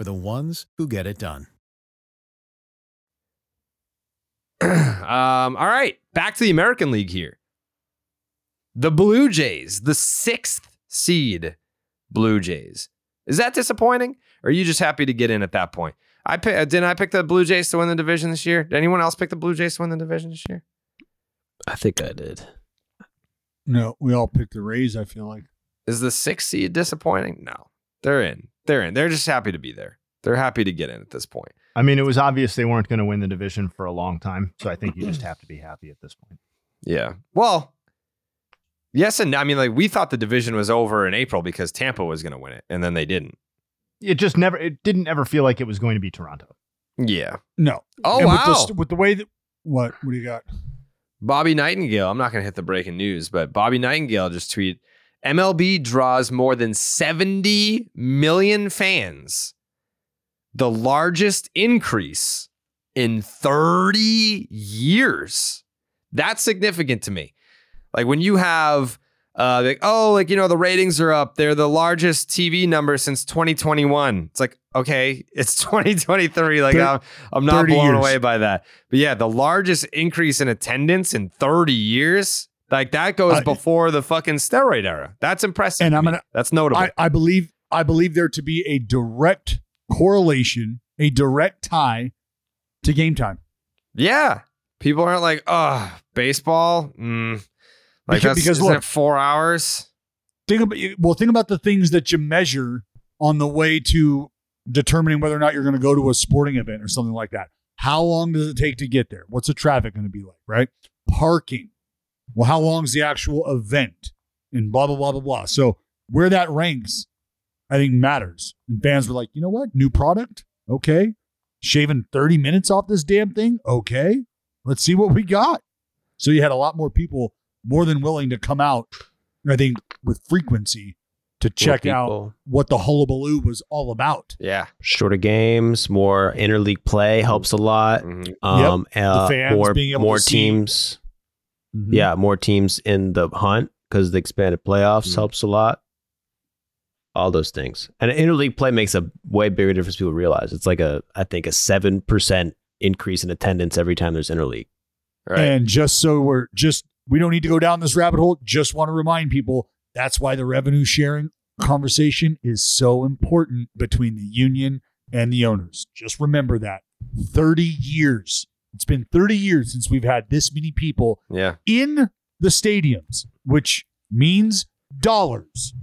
for the ones who get it done. um, all right, back to the American League here. The Blue Jays, the sixth seed Blue Jays. Is that disappointing? Or are you just happy to get in at that point? I pick, uh, didn't I pick the Blue Jays to win the division this year? Did anyone else pick the Blue Jays to win the division this year? I think I did. No, we all picked the Rays. I feel like Is the sixth seed disappointing? No, they're in. They're in. They're just happy to be there. They're happy to get in at this point. I mean, it was obvious they weren't going to win the division for a long time. So I think you just have to be happy at this point. Yeah. Well, yes and. I mean, like we thought the division was over in April because Tampa was going to win it, and then they didn't. It just never, it didn't ever feel like it was going to be Toronto. Yeah. no. Oh And wow. With the, with the way that what what do you got? Bobby Nightengale. I'm not going to hit the breaking news, but Bobby Nightengale just tweeted MLB draws more than 70 million fans, the largest increase in 30 years. That's significant to me. Like when you have, uh, like, oh, like, you know, the ratings are up. They're the largest TV number since 2021. It's like, okay, it's 2023. Like, I'm, I'm not blown years. away by that. But yeah, the largest increase in attendance in 30 years. Like that goes Uh, before the fucking steroid era. That's impressive. And I'm gonna- That's notable. I, I believe I believe there to be a direct correlation, a direct tie to game time. yeah. People aren't like, oh, baseball. Mm. Like Because- that's because isn't look- it four hours. Think about well, think about the things that you measure on the way to determining whether or not you're going to go to a sporting event or something like that. How long does it take to get there? What's the traffic going to be like? Right? Parking. Well, how long is the actual event? And blah blah blah blah blah. So where that ranks, I think matters. And fans were like, you know what? New product? Okay. Shaving 30 minutes off this damn thing? Okay. Let's see what we got. So you had a lot more people more than willing to come out, I think, with frequency to check out what the hullabaloo was all about. Yeah. Shorter games, more interleague play helps a lot. Mm-hmm. Um, The uh, fans more being able more to see- teams. Mhm. Yeah, more teams in the hunt because the expanded playoffs Mm-hmm. helps a lot. All those things, and interleague play makes a way bigger difference. People realize it's like a, I think, a seven percent increase in attendance every time there's interleague. Right. And just so we're just we don't need to go down this rabbit hole. Just want to remind people that's why the revenue sharing conversation is so important between the union and the owners. Just remember that. 30 years. It's been 30 years since we've had this many people Yeah. in the stadiums, which means dollars.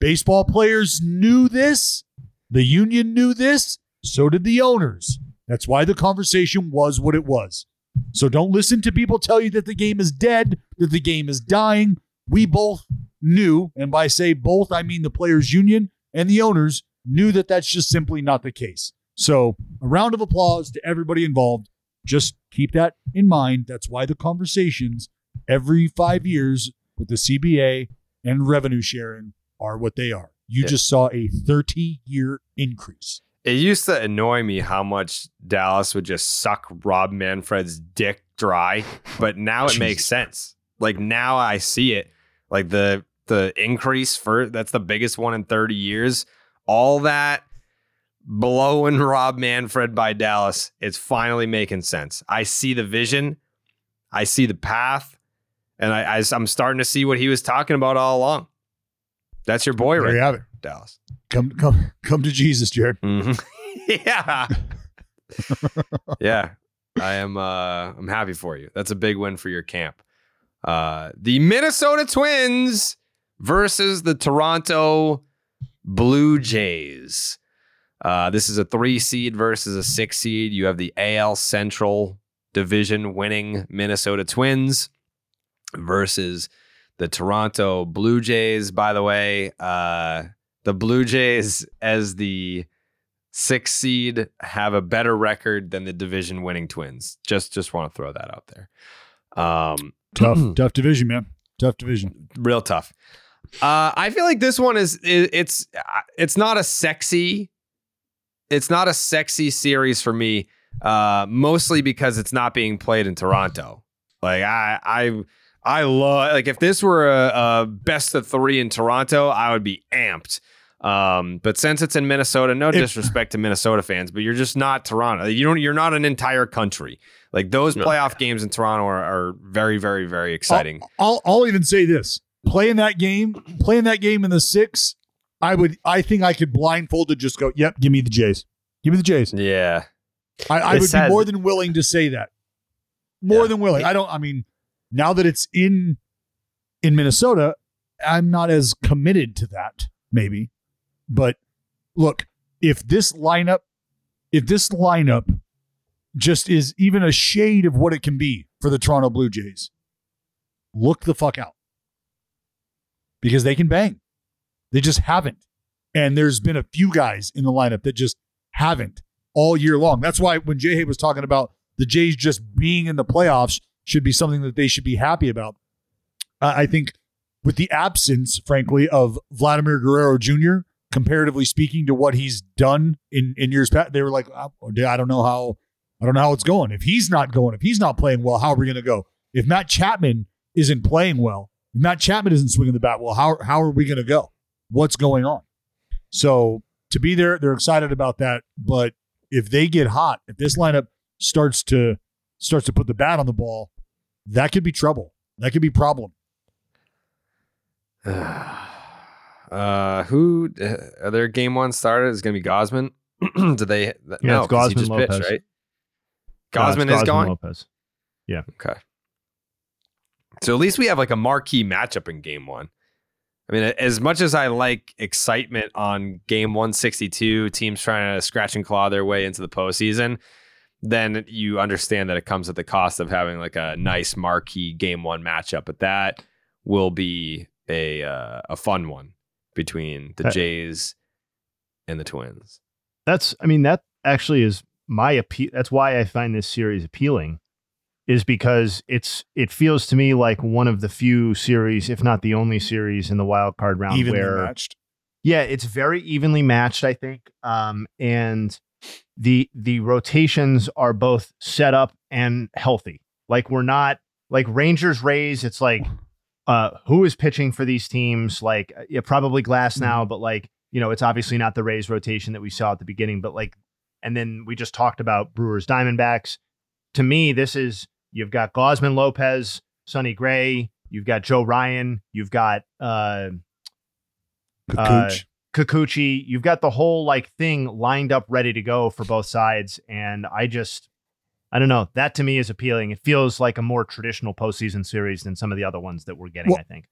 Baseball players knew this. The union knew this. So did the owners. That's why the conversation was what it was. So don't listen to people tell you that the game is dead, that the game is dying. We both knew, and by say both, I mean the players' union and the owners knew that that's just simply not the case. So a round of applause to everybody involved. Just keep that in mind. That's why the conversations every five years with the CBA and revenue sharing are what they are. You Yeah. just saw a 30 year increase. It used to annoy me how much Dallas would just suck Rob Manfred's dick dry, but now it makes sense. Like now I see it. Like the the increase for that's the biggest one in 30 years. All that blowing Rob Manfred by Dallas, it's finally making sense. I see the vision, I see the path, and I, I I'm starting to see what he was talking about all along. That's your boy There right you have there, Dallas. Come, come, come to Jesus, Jared. Mhm. yeah. yeah. I am uh I'm happy for you. That's a big win for your camp. Uh the Minnesota Twins versus the Toronto Blue Jays. Uh this is a 3 seed versus a 6 seed. You have the AL Central division winning Minnesota Twins versus the Toronto Blue Jays. By the way, uh the Blue Jays as the six seed have a better record than the division winning Twins. Just just want to throw that out there. Um, Tough, tough division, man. Tough division. real tough. Uh, I feel like this one is it, it's it's not a sexy, it's not a sexy series for me. Uh, mostly because it's not being played in Toronto. Like I I I love like if this were a, a best of three in Toronto, I would be amped. Um, but since it's in Minnesota, no If- disrespect to Minnesota fans, but you're just not Toronto. You don't. You're not an entire country. Like those playoff games in Toronto are, are very, very, very exciting. I'll, I'll even say this: playing that game, playing that game in the six, I would, I think I could blindfolded just go, "Yep, give me the Jays, give me the Jays." Yeah, I, I would sad. be more than willing to say that. More than willing. I don't. I mean, now that it's in in Minnesota, I'm not as committed to that. Maybe, but look, if this lineup, if this lineup just is even a shade of what it can be for the Toronto Blue Jays, look the fuck out because they can bang. They just haven't. And there's been a few guys in the lineup that just haven't all year long. That's why when Jay Hay was talking about the Jays just being in the playoffs should be something that they should be happy about. I think with the absence, frankly, of Vladimir Guerrero Jr., comparatively speaking to what he's done in, in years past, they were like, "Oh, I don't know how, I don't know how it's going. If he's not going, if he's not playing well, how are we going to go? If Matt Chapman isn't playing well, if Matt Chapman isn't swinging the bat well, how how are we going to go? What's going on? So to be there, they're excited about that. But if they get hot, if this lineup starts to starts to put the bat on the ball, that could be trouble. That could be problem. Uh, who uh, are their game one started? Is going to be Gausman. Do they? no, it's 'cause he Gausman just Lopez. pitched, right? No, it's Gausman is Gausman going. Lopez. Yeah. Okay. So at least we have like a marquee matchup in game one. I mean, as much as I like excitement on game 162, teams trying to scratch and claw their way into the postseason, then you understand that it comes at the cost of having like a nice marquee game one matchup. But that will be a uh, a fun one between the Jays and the Twins. That's, I mean, that actually is my appeal. That's why I find this series appealing, is because it's it feels to me like one of the few series, if not the only series in the wild card round Evenly where matched. Yeah, it's very evenly matched, I think. Um, and the the rotations are both set up and healthy. Like we're not like Rangers Rays, it's like uh who is pitching for these teams? Like uh, yeah, probably Glasnow, but like, you know, it's obviously not the Rays rotation that we saw at the beginning, but like and then we just talked about Brewers Diamondbacks. To me, this is you've got Gausman Lopez, Sonny Gray, you've got Joe Ryan, you've got uh uh, Kikuchi. Kikuchi. You've got the whole like thing lined up, ready to go for both sides. And I just, I don't know. That to me is appealing. It feels like a more traditional postseason series than some of the other ones that we're getting. Well- I think.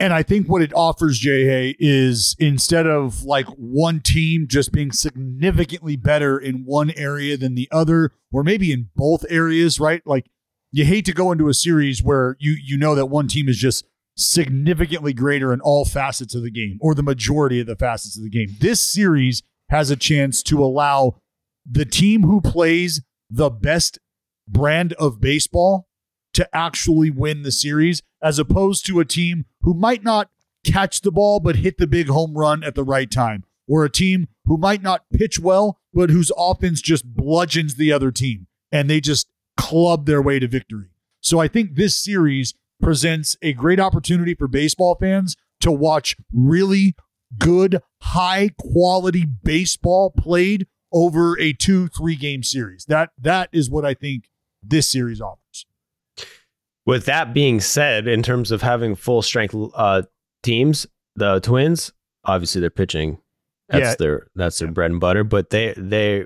And I think what it offers, Jay Hay, is instead of like one team just being significantly better in one area than the other, or maybe in both areas, right? Like you hate to go into a series where you you know that one team is just significantly greater in all facets of the game, or the majority of the facets of the game. This series has a chance to allow the team who plays the best brand of baseball to actually win the series, as opposed to a team who might not catch the ball but hit the big home run at the right time, or a team who might not pitch well but whose offense just bludgeons the other team and they just club their way to victory. So I think this series presents a great opportunity for baseball fans to watch really good, high quality baseball played over a two, three game series. That that is what I think this series offers. With that being said, in terms of having full strength uh, teams, the Twins obviously they're pitching. That's Yeah. their that's their bread and butter. But they they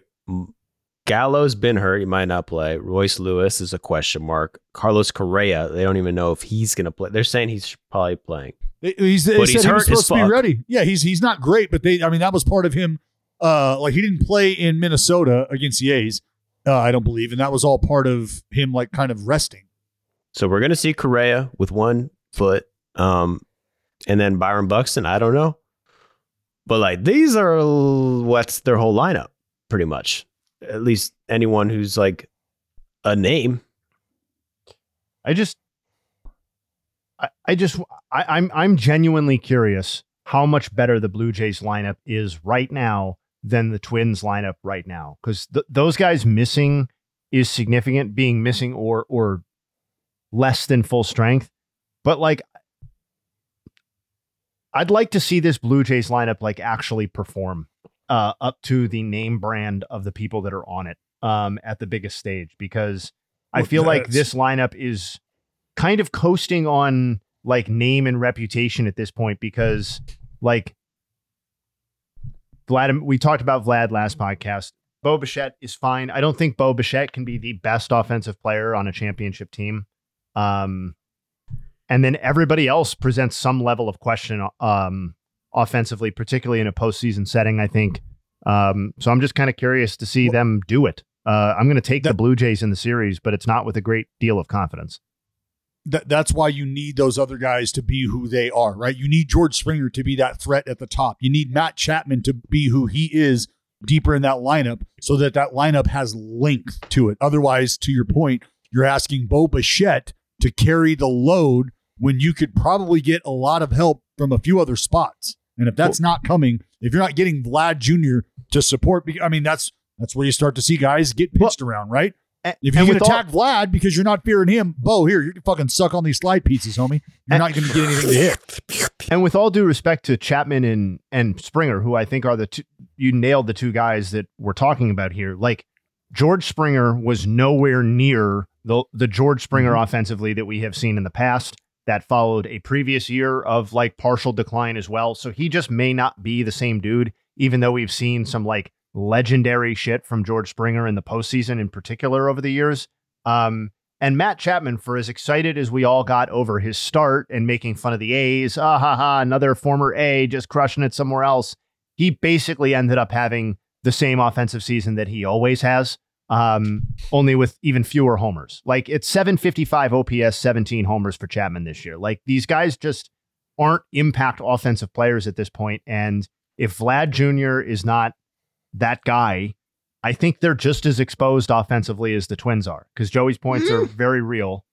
Gallo's been hurt; he might not play. Royce Lewis is a question mark. Carlos Correa, they don't even know if he's going to play. They're saying he's probably playing. They- He's, they But he's hurt as supposed to be ready. Yeah, he's he's not great, but they I mean that was part of him. Uh, like he didn't play in Minnesota against the A's, uh, I don't believe, and that was all part of him like kind of resting. So we're going to see Correa with one foot, um, and then Byron Buxton. I don't know, but like these are what's their whole lineup, pretty much. At least anyone who's like a name. I just, I, I just, I, I'm, I'm genuinely curious how much better the Blue Jays lineup is right now than the Twins lineup right now, because th- those guys missing is significant, being missing or or less than full strength. But like, I'd like to see this Blue Jays lineup like actually perform uh, up to the name brand of the people that are on it um, at the biggest stage because I feel like this lineup is kind of coasting on like name and reputation at this point because like Vlad, we talked about Vlad last podcast. Bo Bichette is fine. I don't think Bo Bichette can be the best offensive player on a championship team. Um, and then everybody else presents some level of question um, offensively, particularly in a postseason setting. I think. Um, so I'm just kind of curious to see them do it. Uh, I'm going to take the Blue Jays in the series, but it's not with a great deal of confidence. That that's why you need those other guys to be who they are, right? You need George Springer to be that threat at the top. You need Matt Chapman to be who he is deeper in that lineup, so that that lineup has length to it. Otherwise, to your point, you're asking Bo Bichette to carry the load when you could probably get a lot of help from a few other spots. And if that's not coming, if you're not getting Vlad Jr. to support, I mean, that's that's where you start to see guys get pitched around, right? If you can with all- attack Vlad because you're not fearing him, Bo, here, you can fucking suck on these slide pieces, homie. You're not going to get anything to hit. And with all due respect to Chapman and and Springer, who I think are the two, you nailed the two guys that we're talking about here. Like George Springer was nowhere near the the George Springer offensively that we have seen in the past. That followed a previous year of like partial decline as well. So he just may not be the same dude, even though we've seen some like legendary shit from George Springer in the postseason in particular over the years. Um, and Matt Chapman, for as excited as we all got over his start and making fun of the A's, ah ha ha, another former A just crushing it somewhere else, he basically ended up having the same offensive season that he always has, um, only with even fewer homers. Like it's 755 OPS, 17 homers for Chapman this year. Like these guys just aren't impact offensive players at this point. And if Vlad Jr. is not that guy, I think they're just as exposed offensively as the Twins are because Joey's points are very real.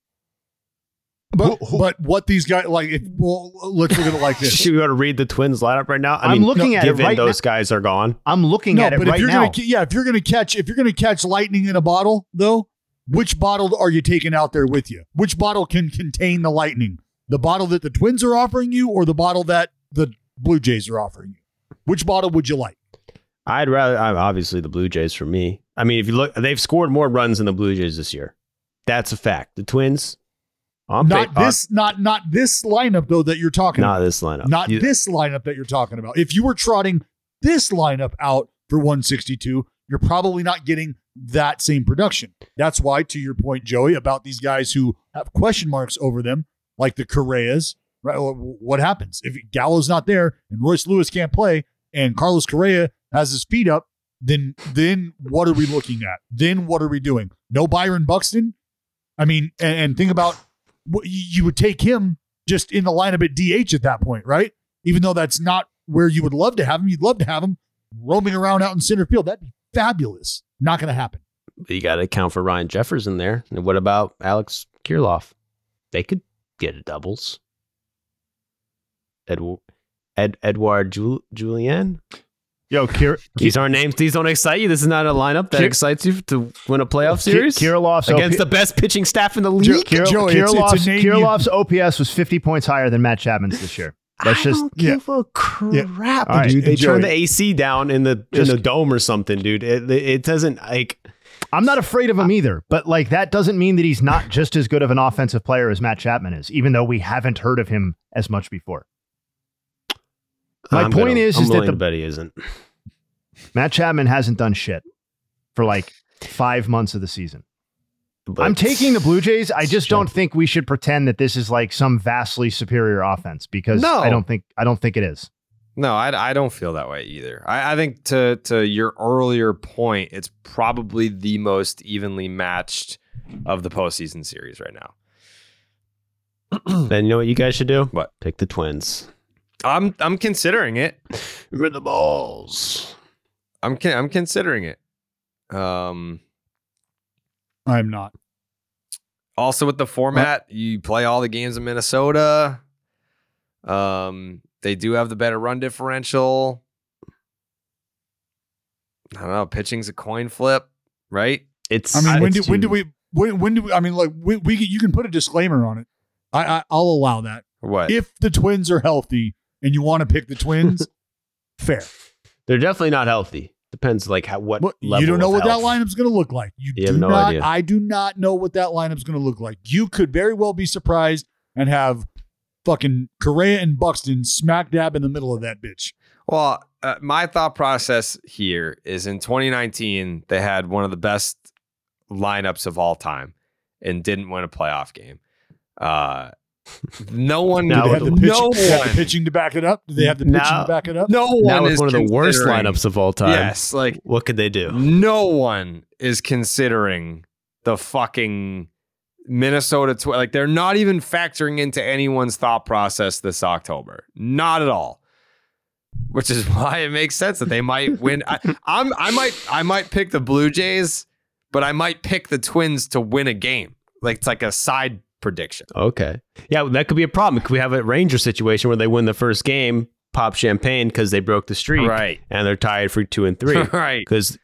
But, but what these guys like? If, well, let's look at it like this. Should we want to read the Twins lineup right now? I I'm mean, looking at it given right those guys are gone. I'm looking no, at it but right if you're now. gonna, yeah, if you're gonna catch, if you're gonna catch lightning in a bottle, though, which bottle are you taking out there with you? Which bottle can contain the lightning? The bottle that the Twins are offering you, or the bottle that the Blue Jays are offering you? Which bottle would you like? I'd rather I'm obviously the Blue Jays for me. I mean, if you look, they've scored more runs than the Blue Jays this year. That's a fact. The Twins, on not this, not not this lineup though that you're talking. not about. this lineup. Not You- this lineup that you're talking about. If you were trotting this lineup out for 162, you're probably not getting that same production. That's why, to your point, Joey, about these guys who have question marks over them, like the Correas, right? What happens if Gallo's not there and Royce Lewis can't play and Carlos Correa has his feet up? Then, then what are we looking at? Then what are we doing? No Byron Buxton. I mean, and, and think about you would take him just in the lineup at DH at that point, right? Even though that's not where you would love to have him, you'd love to have him roaming around out in center field. That'd be fabulous. Not going to happen. you got to account for Ryan Jeffers in there. And what about Alex Kirilloff? They could get doubles. Ed, Ed Edward Jul- Julien. Yo, Kir- These aren't names. These don't excite you. This is not a lineup that Kir- excites you to win a playoff Ki- series Kirilloff's against OP- the best pitching staff in the league. Kir- Joey, it's- it's a you- OPS was 50 points higher than Matt Chapman's this year. That's I just don't give a crap, All right, dude. They turned it. the AC down in the Just- in the dome or something, dude. It, it, it doesn't like. I'm not afraid of him either, but like that doesn't mean that he's not just as good of an offensive player as Matt Chapman is, even though we haven't heard of him as much before. My I'm point gonna- is, I'm is that the to bet he isn't. Matt Chapman hasn't done shit for like five months of the season. But I'm taking the Blue Jays. I just don't think we should pretend that this is like some vastly superior offense because No. I don't think I don't think it is. No, I, I don't feel that way either. I, I think to to your earlier point, it's probably the most evenly matched of the postseason series right now. Then you know what you guys should do? What? Pick the Twins. I'm I'm considering it. Remember the balls. I'm con- I'm considering it. Um, I'm not. also with the format, you play all the games in Minnesota. Um, they do have the better run differential. I don't know. Pitching's a coin flip, right? It's. I mean, when do it's when do we when when do we, I mean like we, we you can put a disclaimer on it. I, I I'll allow that What? if the Twins are healthy and you want to pick the Twins. fair. They're definitely not healthy. Depends like how what But level you don't know of what health. that lineup's going to look like. You, You do have no not. idea. I do not know what that lineup's going to look like. You could very well be surprised and have fucking Correa and Buxton smack dab in the middle of that bitch. Well, uh, my thought process here is in 2019, they had one of the best lineups of all time and didn't win a playoff game. Uh, no one, Now they have the, pitch, no they have the one, pitching to back it up? Do they have the pitching Now- to back it up? no one Now with is one of the worst lineups of all time. Yes, like What could they do? no one is considering the fucking Minnesota. Tw- like they're not even factoring into anyone's thought process this October. Not at all. Which is why it makes sense that they might win. I, I'm I might I might pick the Blue Jays, but I might pick the Twins to win a game. Like it's like a side prediction. Okay. Yeah, that could be a problem. Could we have a Ranger situation where they win the first game, pop champagne because they broke the streak, Right. And they're tied for two and three, right. Because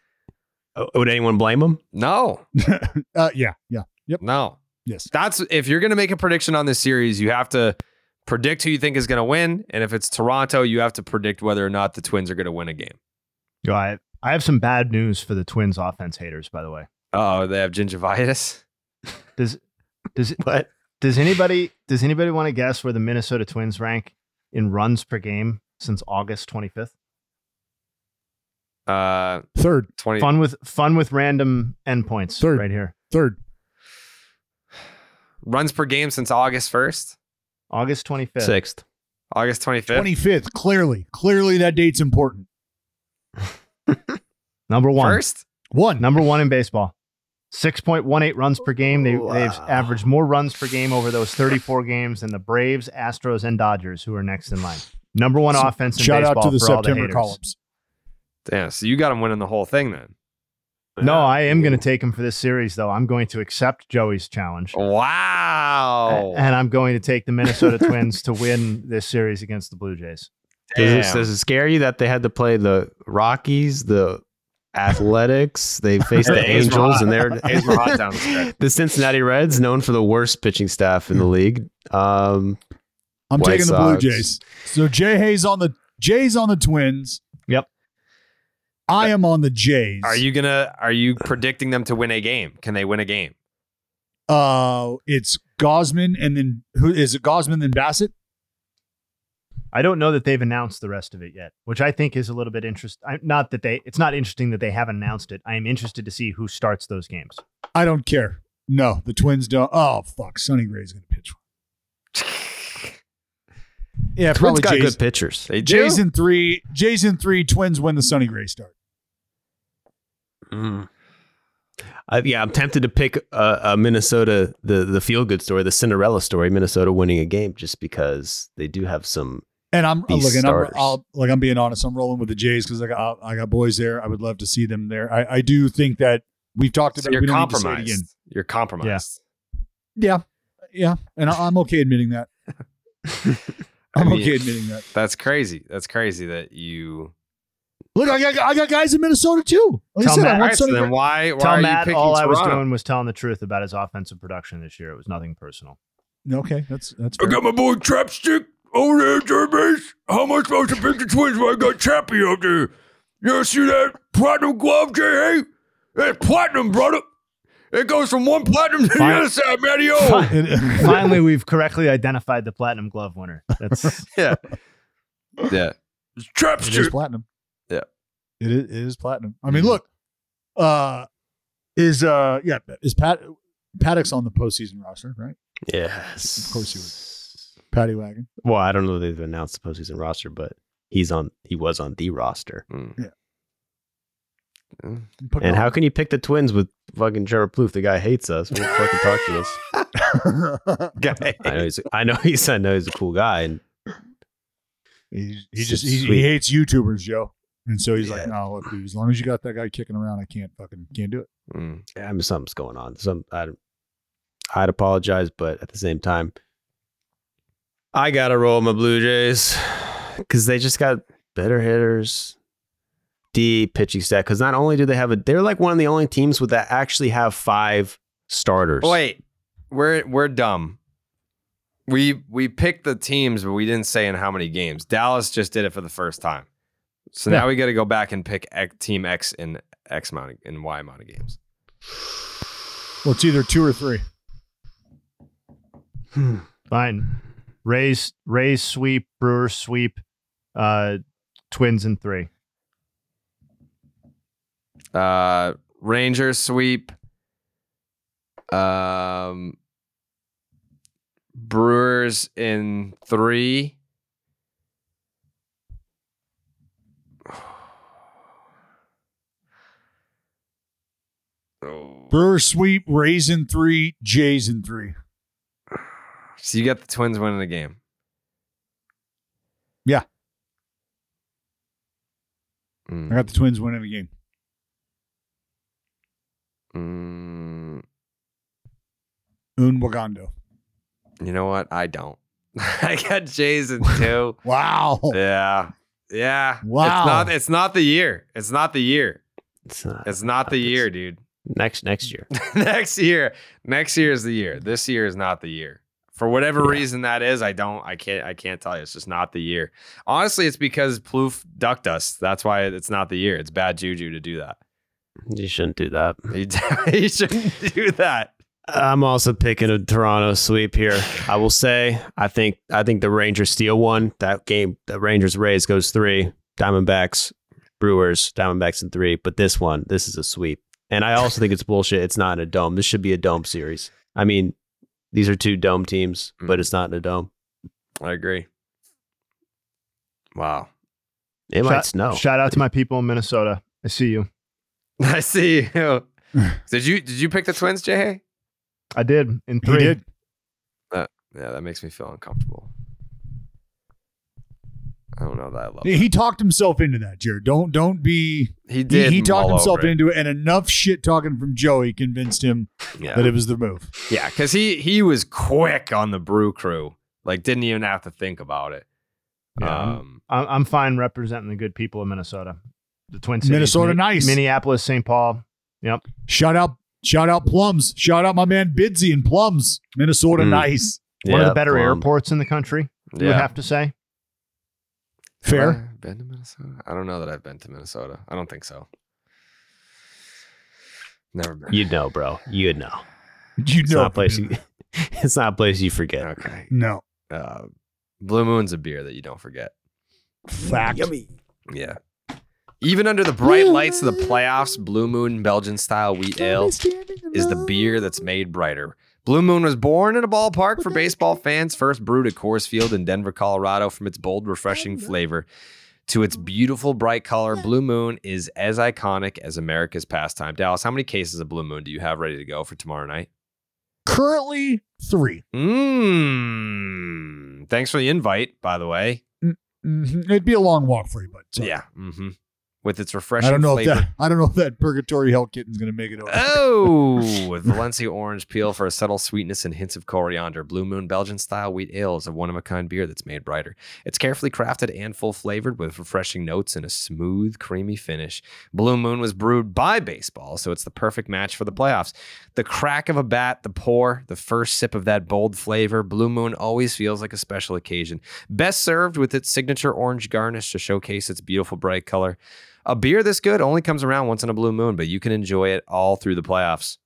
would anyone blame them? No. Uh, yeah, yeah, yep, No. yes. That's if you're going to make a prediction on this series, you have to predict who you think is going to win, and if it's Toronto, you have to predict whether or not the Twins are going to win a game. Yo, I I have some bad news for the Twins offense haters, by the way. Oh, they have gingivitis. Does does What? does anybody does anybody want to guess where the Minnesota Twins rank in runs per game since August 25th? Uh, Third, twenty. Fun with fun with random endpoints Third. right here. third. runs per game since August first, August 25th. Sixth. August twenty fifth. Twenty fifth. Clearly, clearly that date's important. Number one. First, One. Number one in baseball. 6.18 runs per game. They, They've averaged more runs per game over those 34 games than the Braves, Astros, and Dodgers, who are next in line. Number one offense in Shout baseball out to the for all September haters. columns. damn. So you got them winning the whole thing then. No, I am going to take him for this series, though. I'm going to accept Joey's challenge. Wow. And I'm going to take the Minnesota Twins to win this series against the Blue Jays. Does it, Damn. does it scare you that they had to play the Rockies, the Athletics, they faced the A's Angels, and they're A's were hot down the the Cincinnati Reds, known for the worst pitching staff in the league. Um, I'm White taking the Blue Jays. So Jay Hayes on the Jays on the Twins. Yep. I am on the Jays. Are you gonna? Are you predicting them to win a game? Can they win a game? Uh, it's Gausman and then who is it? Gausman then Bassett. I don't know that they've announced the rest of it yet, which I think is a little bit interesting. Not that they, it's not interesting that they haven't announced it. I am interested to see who starts those games. I don't care. No, the Twins don't. Oh fuck, Sonny Gray's gonna pitch. One. yeah, Twins probably got Jays. good pitchers. They do. In three. Jays in three. Twins win the Sonny Gray start. Mm. I, yeah, I'm tempted to pick a, a Minnesota, the the feel good story, the Cinderella story, Minnesota winning a game, just because they do have some. And I'm These looking. I'm. I'll, like I'm being honest. I'm rolling with the Jays because I got I got boys there. I would love to see them there. I, I do think that we've talked So about. you're we don't need to say it again. compromised. You're compromised. Yeah, yeah, and I, I'm okay admitting that. I I'm mean, okay admitting that. That's crazy. That's crazy that you. Look, I got I got guys in Minnesota too. Like I Tell said, Matt- I want Alright, so then why? Why Tell are Matt you picking all I was doing was telling the truth about his offensive production this year. It was nothing personal. Okay, that's that's. I got my boy Trapstick over there, third base. How am I supposed to pick the Twins when I got Chappie up there? You ever see that platinum glove, J. Hay? That's platinum, brother. It goes from one platinum to the other side, Matty O. Finally, we've correctly identified the platinum glove winner. That's yeah. Yeah. It's It is Trapstick. platinum. Yeah. It is, it is platinum. I mean, look, uh, is uh, yeah, is Pat Paddack's on the postseason roster, right? Yes, Of course he was. Patty Wagon. Well, I don't know if they've announced the postseason roster, but he's on. He was on the roster. Mm. Put And it how can you pick the Twins with fucking Trevor Plouffe? The guy hates us. Won't fucking talk to us. Guy. I know he's. I know he's. I know he's a cool guy. And he, he just he, he hates YouTubers, Joe, and so he's like, no, look, dude, as long as you got that guy kicking around, I can't fucking can't do it. Mm. I mean, something's going on. Some. I. I'd apologize, but at the same time, I gotta roll my Blue Jays because they just got better hitters, deep pitching staff. Because not only do they have a, they're like one of the only teams with that actually have five starters. Oh, wait, we're we're dumb. We we picked the teams, but we didn't say in how many games. Dallas just did it for the first time, so now we got to go back and pick X, Team X in X amount of, in Y amount of games. Well, it's either two or three. Hmm. fine. Rays, Rays sweep, Brewers sweep, uh, Twins in three. Uh, Rangers sweep. Um, Brewers in three. Oh. Brewers sweep, Rays in three, Jays in three. So you got the Twins winning the game. Yeah, Mm. I got the Twins winning the game. Mm, Un Wagando. you know what? I don't. I got Jays in two. Wow. yeah. Yeah. Wow. It's not it's not the year. It's not the year. It's not. It's not the year, dude. Next next year. next year. Next year is the year. This year is not the year. For whatever reason that is, I don't I can't I can't tell you. It's just not the year. Honestly, it's because Plouffe ducked us. That's why it's not the year. It's bad juju to do that. You shouldn't do that. you shouldn't do that. I'm also picking a Toronto sweep here. I will say I think I think the Rangers steal one. That game, the Rangers Rays goes three. Diamondbacks, Brewers, Diamondbacks in three. But this one, this is a sweep. And I also think it's bullshit. It's not in a dome. This should be a dome series. I mean, these are two dome teams, but it's mm-hmm. not in a dome. I agree. Wow. It might shout, snow. Shout out to my people in Minnesota. I see you. I see you. did you did you pick the twins, Jay? I did in He three. did. That yeah, that makes me feel uncomfortable. Don't know that I love. He, he talked himself into that, Jared. Don't don't be. He did He, talked himself it. into it, and enough shit talking from Joey convinced him Yeah. that it was the move. Yeah, because he he was quick on the brew crew. Like didn't even have to think about it. Yeah, I'm- Um, I'm, I'm fine representing the good people of Minnesota, the Twin Cities, Minnesota, Min- nice. Minneapolis, St. Paul. Yep. Shout out, shout out Plums. Shout out my man Bidsy and Plums. Minnesota, Mm. nice. One of the better Plum. airports in the country. You would have to say. Fair. have I been to Minnesota? I don't know that I've been to Minnesota. I don't think so. Never been. You'd know, bro. You'd know. You It's know, not a place. You, it's not a place you forget. Okay. no Uh, Blue Moon's a beer that you don't forget. fact. Yeah. Even under the bright lights of the playoffs, Blue Moon Belgian style wheat ale is the beer that's made brighter. Blue Moon was born in a ballpark for baseball fans, first brewed at Coors Field in Denver, Colorado, from its bold, refreshing flavor to its beautiful, bright color. Blue Moon is as iconic as America's pastime. Dallas, how many cases of Blue Moon do you have ready to go for tomorrow night? Currently three. Mmm. Thanks for the invite, by the way. Mhm. It'd be a long walk for you, but sorry. Yeah. Mm-hmm. With its refreshing I don't know flavor. if that. I don't know if that Purgatory Hell Kitten's gonna make it over. Oh, with Valencia orange peel for a subtle sweetness and hints of coriander. Blue Moon Belgian style wheat ale is a one of a kind beer that's made brighter. It's carefully crafted and full flavored with refreshing notes and a smooth, creamy finish. Blue Moon was brewed by baseball, so it's the perfect match for the playoffs. The crack of a bat, the pour, the first sip of that bold flavor. Blue Moon always feels like a special occasion. Best served with its signature orange garnish to showcase its beautiful bright color. A beer this good only comes around once in a blue moon, but you can enjoy it all through the playoffs.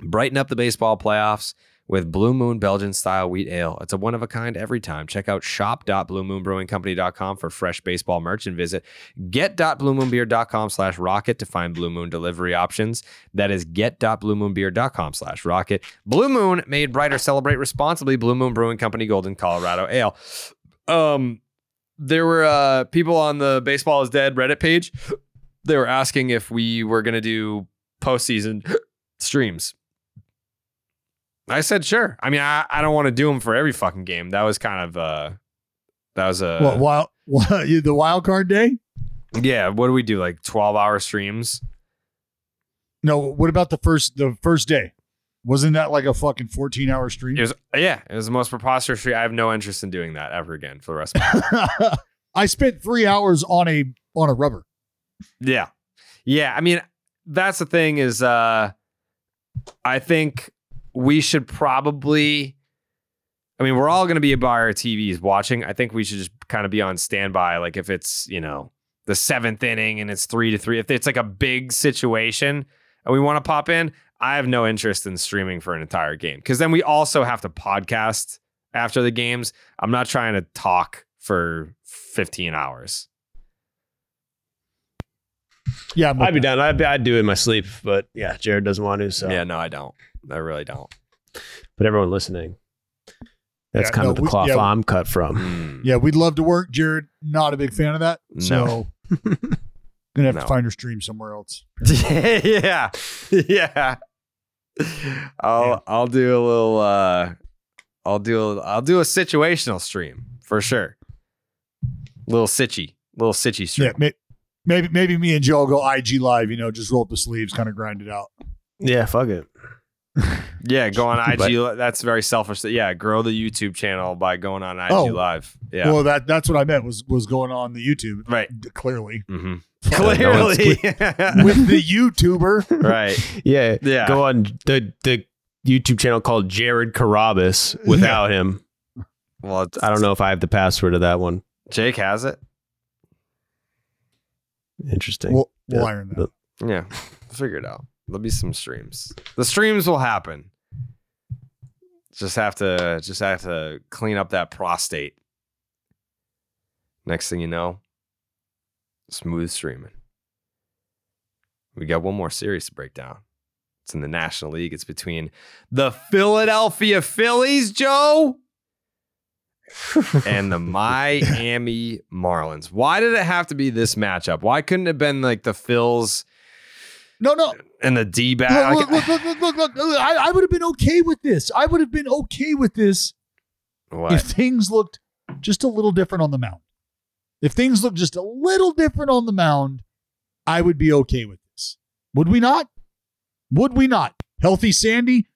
Brighten up the baseball playoffs with Blue Moon Belgian style wheat ale. It's a one of a kind every time. Check out shop.bluemoonbrewingcompany.com for fresh baseball merch and visit get.bluemoonbeer.com slash rocket to find Blue Moon delivery options. That is get.bluemoonbeer.com slash rocket. Blue Moon made brighter. Celebrate responsibly. Blue Moon Brewing Company Golden Colorado Ale. Um, there were uh, people on the Baseball is Dead Reddit page. They were asking if we were going to do postseason streams. I said sure. I mean, I, I don't want to do them for every fucking game. That was kind of uh, that was a what wild? What, you- the wild card day? yeah. What do we do? Like twelve hour streams? No. What about the first? The first day? Wasn't that like a fucking fourteen hour stream? It was yeah. It was the most preposterous. Stream. I have no interest in doing that ever again for the rest of my life. I spent three hours on a on a rubber. Yeah. Yeah. I mean, that's the thing is uh I think we should probably I mean, we're all gonna be by our TVs watching. I think we should just kind of be on standby. Like if it's, you know, the seventh inning and it's three to three, if it's like a big situation and we want to pop in, I have no interest in streaming for an entire game. Because then we also have to podcast after the games. I'm not trying to talk for 15 hours. Yeah, I'm I'd be down. I'd, I'd do it in my sleep, but yeah, Jared doesn't want to. So Yeah, no, I don't. I really don't. But everyone listening, that's Yeah, kind no, of the we- cloth yeah, I'm cut from. Hmm. Yeah, we'd love to work. Jared, not a big fan of that. So No. gonna have No. to find her stream somewhere else. yeah. Yeah. I'll I'll do a little uh I'll do a, I'll do a situational stream for sure. Little sitchy. Little sitchy stream. Yeah, may, maybe maybe me and Joe go IG live. You know, just roll up the sleeves, kind of grind it out. Yeah, fuck it. Yeah, go on IG. But- li- that's very selfish. Yeah, grow the YouTube channel by going on IG Oh. live. Yeah. Well, that that's what I meant was was going on the YouTube. Right. Clearly. hmm Yeah, no one's Clearly. With the YouTuber. right. Yeah, Yeah. Go on the the YouTube channel called Jared Carabis without him. Well, it's, I don't know if I have the password of that one. Jake has it. Interesting. We'll, we'll Yeah. iron that. Yeah, figure it out. There'll be some streams. The streams will happen. Just have to just have to clean up that prostate. Next thing you know, smooth streaming. We got one more series to break down. It's in the National League. It's between the Philadelphia Phillies, Joe, and the Miami Marlins. Why did it have to be this matchup? Why couldn't it have been like the Phils No, no. and the D Look, back? look, look, look, look, look, look. I, I would have been okay with this. I would have been okay with this What? if things looked just a little different on the mound. If things look just a little different on the mound, I would be okay with this. Would we not? Would we not? Healthy Sandy?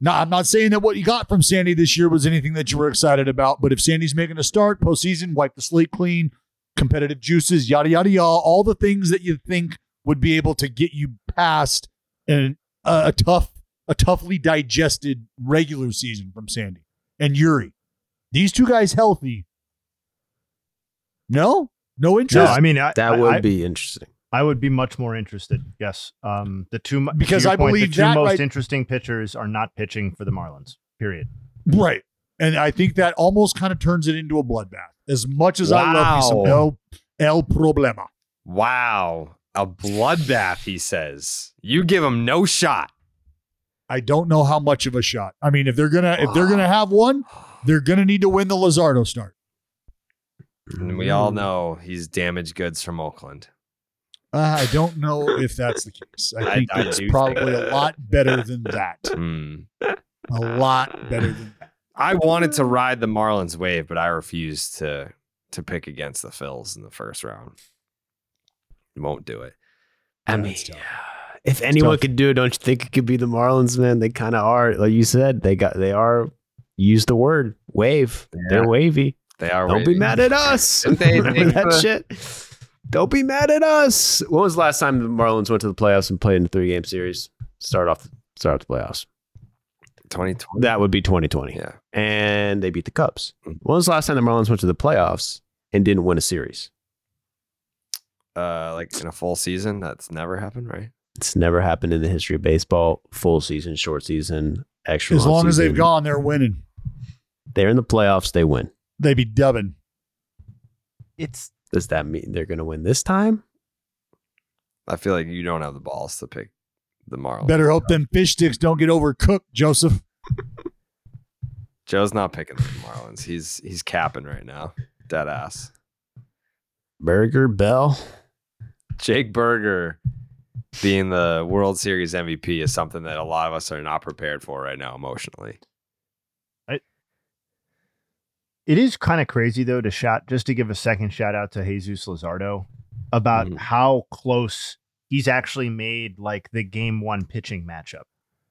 No, I'm not saying that what you got from Sandy this year was anything that you were excited about, but if Sandy's making a start postseason, wipe the slate clean, competitive juices, yada, yada, yada, all the things that you think would be able to get you past an, a, a tough, a toughly digested regular season from Sandy and Yuri. These two guys healthy. No, no interest. No, I mean I, That I- would I- be interesting. I would be much more interested. Yes, um, the two to Because your I point, believe the two that most right- interesting pitchers are not pitching for the Marlins. Period. Right. And I think that almost kind of turns it into a bloodbath. As much as I love me some Wow. El, El Problema. Wow. A bloodbath, he says. You give him no shot. I don't know how much of a shot. I mean, if they're gonna if they're gonna have one, they're gonna need to win the Luzardo start. And we all know he's damaged goods from Oakland. Uh, I don't know if that's the case. I I- think I it's do think probably that. a lot better than that. Hmm. A lot better than that. I wanted to ride the Marlins wave, but I refused to to pick against the Phils in the first round. Won't do it. I mean, if anyone could do it, don't you think it could be the Marlins, man? They kind of are. Like you said, they got they are. Use the word wave. They're wavy. They are. Don't be mad at us. Didn't they Remember that the- shit. Don't be mad at us. When was the last time the Marlins went to the playoffs and played in a three game series? Start off start off the playoffs. 2020. That would be 2020. Yeah. And they beat the Cubs. When was the last time the Marlins went to the playoffs and didn't win a series? Uh, like in a full season, that's never happened, right? It's never happened in the history of baseball. Full season, short season, extra. As long long as they've gone, they're winning. They're in the playoffs. They win. They be dubbing. It's Does that mean they're going to win this time? I feel like you don't have the balls to pick the Marlins. Better hope them fish sticks don't get overcooked, Joseph. Joe's not picking the Marlins. He's he's capping right now. Dead ass. Burger Bell. Jake Burger being the World Series MVP is something that a lot of us are not prepared for right now emotionally. It is kind of crazy though to shout just to give a second shout out to Jesus Luzardo about Mm-hmm. how close he's actually made like the game one pitching matchup.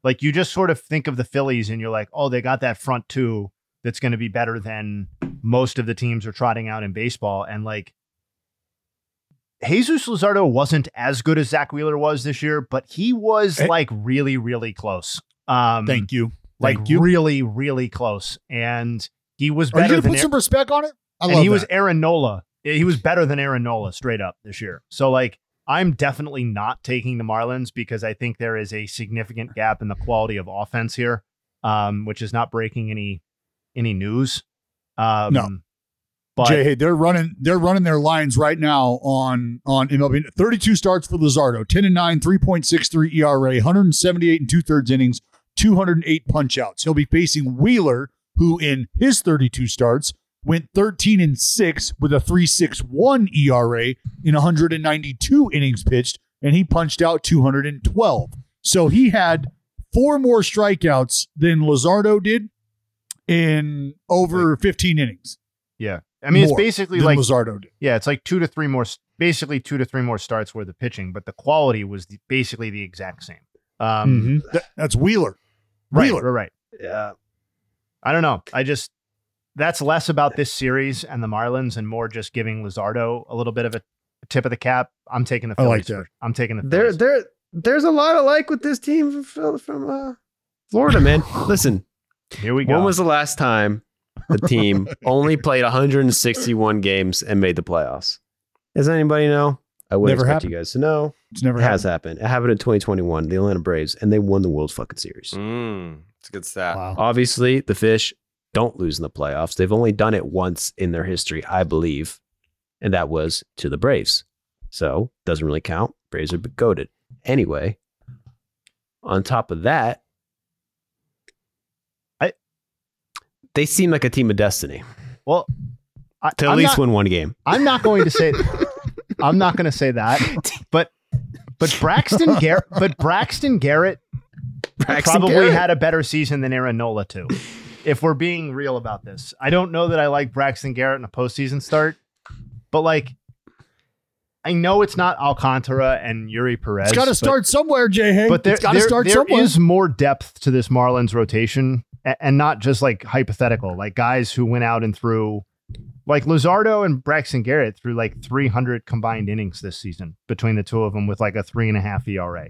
Like you just sort of think of the Phillies and you're like, oh, they got that front two that's going to be better than most of the teams are trotting out in baseball. And like Jesus Luzardo wasn't as good as Zack Wheeler was this year, but he was Eh. like really, really close. Um, Thank you. like you. really, really close. And he was Are you better gonna than put some respect on it? I and he was. Aaron Nola. He was better than Aaron Nola straight up this year. So like I'm definitely not taking the Marlins because I think there is a significant gap in the quality of offense here, um, which is not breaking any any news. Um, No. but Jay, hey, they're running they're running their lines right now on on MLB. 32 starts for Luzardo, 10 and 9, 3.63 ERA, 178 and two thirds innings, 208 punch outs. He'll be facing Wheeler, who in his 32 starts went 13 and 6 with a 361 ERA in 192 innings pitched, and he punched out 212. So he had four more strikeouts than Luzardo did in over 15 innings. yeah, I mean it's basically like Luzardo did. yeah, it's like two to three more, basically two to three more starts worth of pitching, but the quality was the, basically the exact same. Um, Mhm. That- that's Wheeler. Right, Wheeler. right, right. Yeah. I don't know. I just that's less about this series and the Marlins and more just giving Luzardo a little bit of a tip of the cap. I'm taking the Phillies. I like that. I'm taking the There, Phillies. there, there's a lot of like with this team from, from uh, Florida, man. Listen, Here we go. when was the last time the team only played 161 games and made the playoffs? Does anybody know? I wouldn't Never expect happened. you guys to know. It's never It has happened. happened. It happened in 2021, the Atlanta Braves, and they won the World fucking Series. Mm, it's a good stat. Wow. Obviously, the Fish don't lose in the playoffs. They've only done it once in their history, I believe, and that was to the Braves. So doesn't really count. Braves are goaded. Anyway, on top of that, I- they seem like a team of destiny well, I, to at I'm least not, win one game. I'm not going to say. I'm not going to say that, but but Braxton Garrett, but Braxton Garrett Braxton probably Garrett. had a better season than Aaron Nola too. If we're being real about this, I don't know that I like Braxton Garrett in a postseason start. but like, I know it's not Alcantara and Yuri Perez. It's got to start somewhere, Jay Hay. but there, it's got to there- start there somewhere. is more depth to this Marlins rotation, a- and not just like hypothetical, like guys who went out and threw, like Luzardo and Braxton Garrett threw like 300 combined innings this season between the two of them with like a three and a half ERA.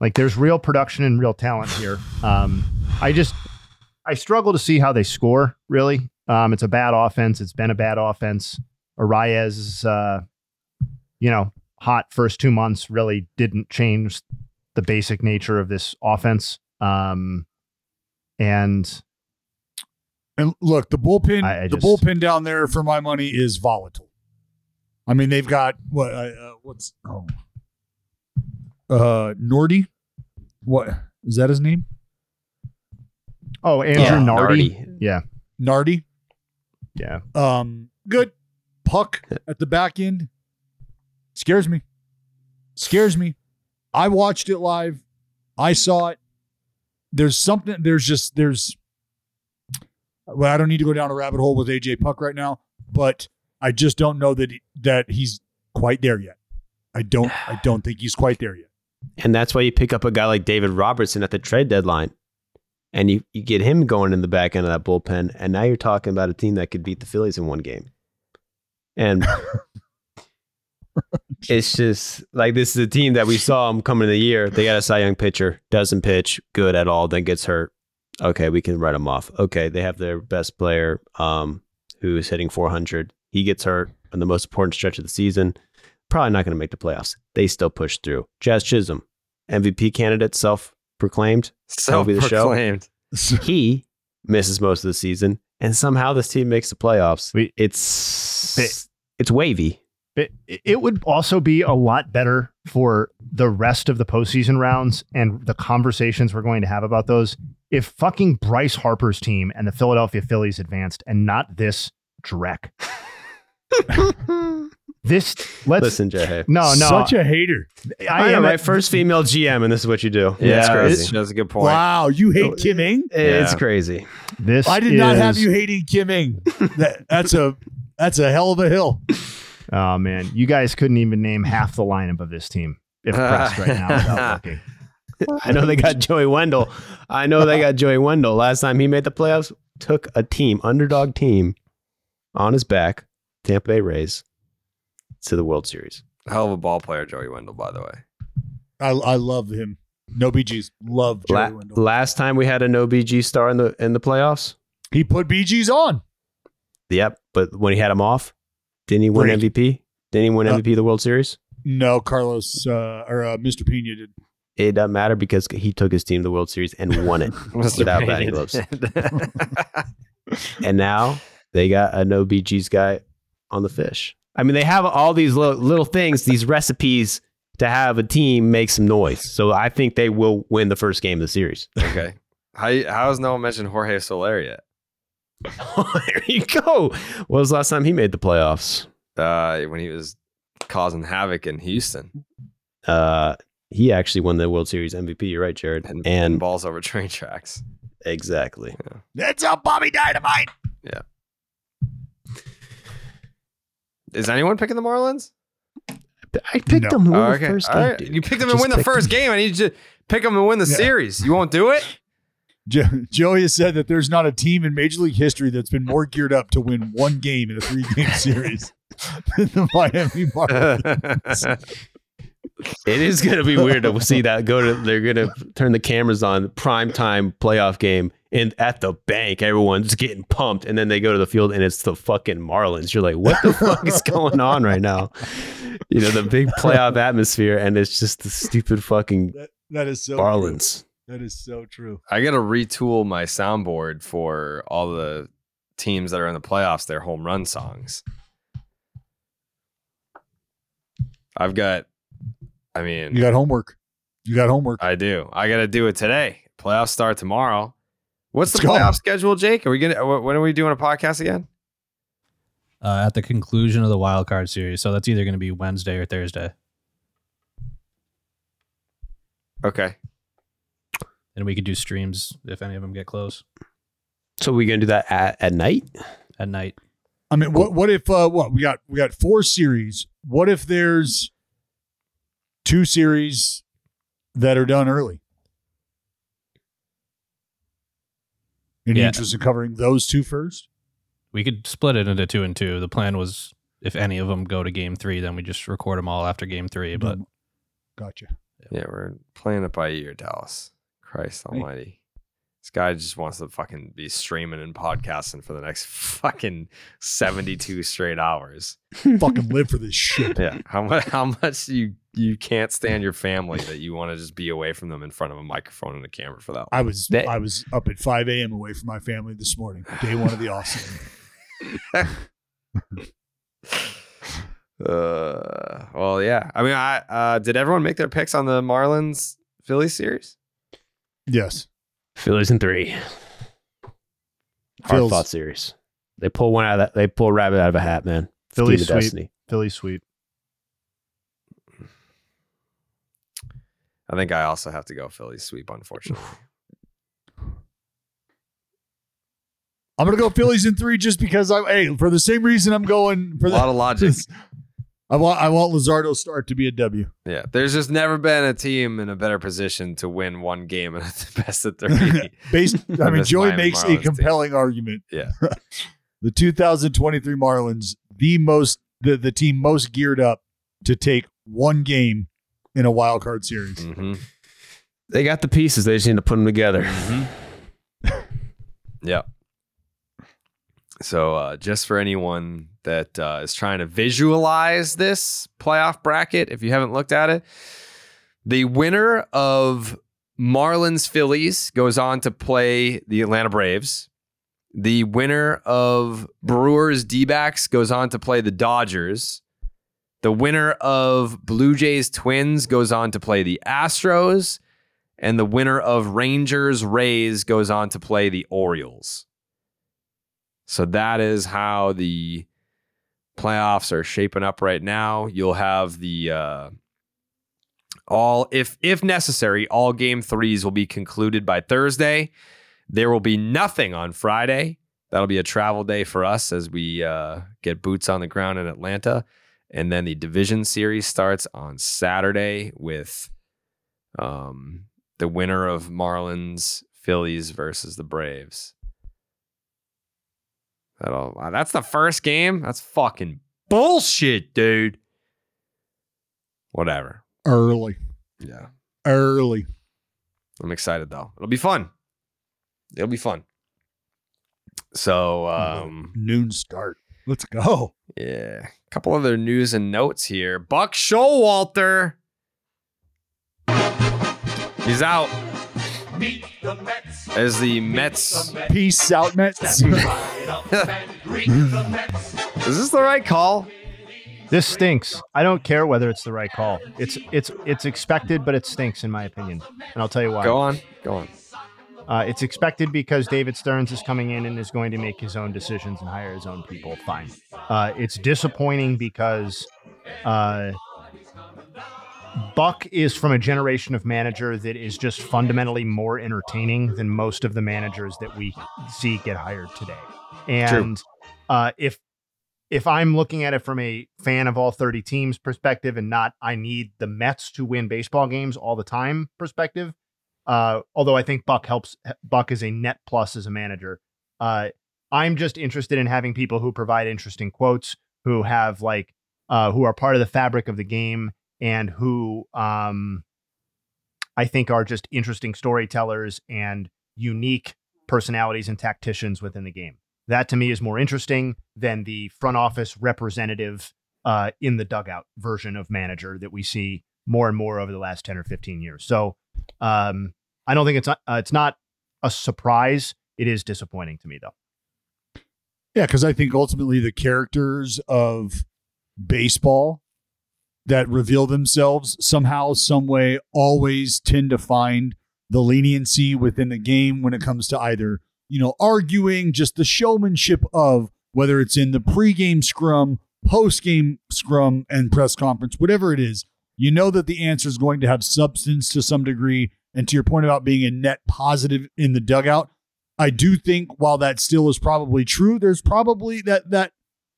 Like there's real production and real talent here. Um, I just I struggle to see how they score. Really, um, it's a bad offense. It's been a bad offense. Arraez uh, you know, hot first two months. Really didn't change the basic nature of this offense. Um, and And look, the bullpen, I- I the bullpen down there for my money is volatile. I mean, they've got what? Uh, uh, what's oh, uh, Nordy? What is that his name? oh, Andrew Yeah, Nardi. Nardi. Yeah, Nardi. yeah. Um, good Puk at the back end. Scares me. Scares me. I watched it live. I saw it. There's something. There's just there's. Well, I don't need to go down a rabbit hole with AJ Puk right now, but I just don't know that he, that he's quite there yet. I don't. I don't think he's quite there yet. And that's why you pick up a guy like David Robertson at the trade deadline. And you, you get him going in the back end of that bullpen. And now you're talking about a team that could beat the Phillies in one game. And it's just like this is a team that we saw them coming in the year. They got a Cy Young pitcher, doesn't pitch good at all, then gets hurt. Okay, we can write them off. Okay, they have their best player um, who is hitting 400. He gets hurt on the most important stretch of the season. Probably not going to make the playoffs. They still push through. Jazz Chisholm, MVP candidate, self proclaimed. Self-proclaimed. He misses most of the season, and somehow this team makes the playoffs. We- it's it's wavy. It, it would also be a lot better for the rest of the postseason rounds and the conversations we're going to have about those if fucking Bryce Harper's team and the Philadelphia Phillies advanced and not this dreck. this let's Listen, Jay. no no Such a hater. I, am my first female GM, and this is what you do. Yeah, it's crazy. That's a good point. Wow, you hate oh, Kim Ng? It's Yeah. crazy. this I did not have is- you hating Kim Ng. That, that's a that's a hell of a hill. Oh man, you guys couldn't even name half the lineup of this team if pressed right now without looking. I know they got Joey Wendle. I know they got Joey Wendle. Last time he made the playoffs, took a team, underdog team, on his back, Tampa Bay Rays, to the World Series. Hell of a ball player, Joey Wendle, by the way. I I love him. No BGs. Love Joey La- Wendle. last time we had a no BG star in the in the playoffs. He put BGs on. Yep, but when he had him off, didn't he win Brady. MVP? Didn't he win Uh, MVP of the World Series? No, Carlos uh, or uh, Mr. Pena did. It doesn't matter because he took his team to the World Series and won it without Payne. batting gloves. And now they got a no BG's guy on the fish. I mean, they have all these little, little things, these recipes to have a team make some noise. So I think they will win the first game of the series. okay. How how has no one mentioned Jorge Soler yet? there you go. When was the last time he made the playoffs? Uh, when he was causing havoc in Houston Uh, he actually won the World Series MVP. You're right, Jared. and, And, balls over train tracks. exactly. That's a Bobby Dynamite. Yeah. Is anyone picking the Marlins? I picked No. them to win Oh, the okay. first game. right. dude. You picked them to win the first them. game. I need you to pick them and win the Yeah. series. You won't do it? Jo- Joey has said that there's not a team in Major League history that's been more geared up to win one game in a three game series than the Miami Marlins. It is going to be weird to see that go to. They're going to turn the cameras on prime time playoff game and at the bank, everyone's getting pumped, and then they go to the field and it's the fucking Marlins. You're like, what the fuck is going on right now? You know, the big playoff atmosphere, and it's just the stupid fucking That, that is so Marlins. True. That is so true. I got to retool my soundboard for all the teams that are in the playoffs, their home run songs. I've got, I mean, You got homework. You got homework. I do. I got to do it today. Playoffs start tomorrow. What's the Let's go. playoff schedule, Jake? Are we gonna? wh- When are we doing a podcast again? uh, at the conclusion of the wild card series. So that's either going to be Wednesday or Thursday. Okay. And we could do streams if any of them get close So we going to do that at, at night? at night. I mean, what what if uh what we got we got four series. What if there's two series that are done early? Any Yeah. interest in covering those two first? We could split it into two and two. The plan was if any of them go to game three, then we just record them all after game three. But Gotcha. Yeah, we're playing it by ear, Dallas. Christ Almighty. This guy just wants to fucking be streaming and podcasting for the next fucking 72 straight hours. Fucking live for this shit. Yeah. How much how much do you you can't stand your family that you want to just be away from them in front of a microphone and a camera for that I long? was I was up at five a.m. away from my family this morning. Day one of the awesome. Uh, well, yeah. I mean, I uh, did everyone make their picks on the Marlins Philly series? Yes. Phillies in three. Hard Phil's- fought series. They pull one out of that. They pull a rabbit out of a hat, man. Philly Key to sweep. destiny. Philly sweep. I think I also have to go Philly sweep, unfortunately. I'm gonna go Phillies in three just because I hey for the same reason I'm going for A the, lot of logic. I want I want Luzardo's start to be a W. Yeah, there's just never been a team in a better position to win one game at the best of three. Based, I mean, Joey Miami makes Marlins a team. compelling argument. Yeah. the 2023 Marlins, the most the, the team most geared up to take one game in a wild card series. Mm-hmm. They got the pieces. They just need to put them together. Yeah. So, uh, just for anyone that uh, is trying to visualize this playoff bracket, if you haven't looked at it, the winner of Marlins Phillies goes on to play the Atlanta Braves. The winner of Brewers D backs goes on to play the Dodgers. The winner of Blue Jays Twins goes on to play the Astros. And the winner of Rangers Rays goes on to play the Orioles. So that is how the playoffs are shaping up right now. You'll have the uh, all if if necessary, all game threes will be concluded by Thursday. There will be nothing on Friday. That'll be a travel day for us as we uh, get boots on the ground in Atlanta. And then the division series starts on Saturday with um, the winner of Marlins Phillies versus the Braves. That'll that's the first game. That's fucking bullshit, dude. Whatever. Early, Yeah. early. I'm excited though. It'll be fun. It'll be fun. So um Noon start. Let's go. yeah. A couple other news and notes here. Buck Showalter. He's out. As the Mets. Peace out, Mets. Is this the right call? This stinks. I don't care whether it's the right call. It's it's it's expected, but it stinks in my opinion. And I'll tell you why. Go on. Go on. Uh, it's expected because David Stearns is coming in and is going to make his own decisions and hire his own people. Fine. Uh, it's disappointing because uh, Buck is from a generation of manager that is just fundamentally more entertaining than most of the managers that we see get hired today. And uh, if if I'm looking at it from a fan of all 30 teams perspective and not I need the Mets to win baseball games all the time perspective, uh, although I think Buck helps Buck is a net plus as a manager. Uh, I'm just interested in having people who provide interesting quotes, who have like uh, who are part of the fabric of the game, and who um, I think are just interesting storytellers and unique personalities and tacticians within the game. That to me is more interesting than the front office representative uh, in the dugout version of manager that we see more and more over the last 10 or 15 years. So um, I don't think it's uh, it's not a surprise. It is disappointing to me though. Yeah, because I think ultimately the characters of baseball that reveal themselves somehow, some way, always tend to find the leniency within the game when it comes to either, you know, arguing just the showmanship of whether it's in the pregame scrum, postgame scrum, and press conference, whatever it is, you know that the answer is going to have substance to some degree. And to your point about being a net positive in the dugout, I do think while that still is probably true, there's probably that that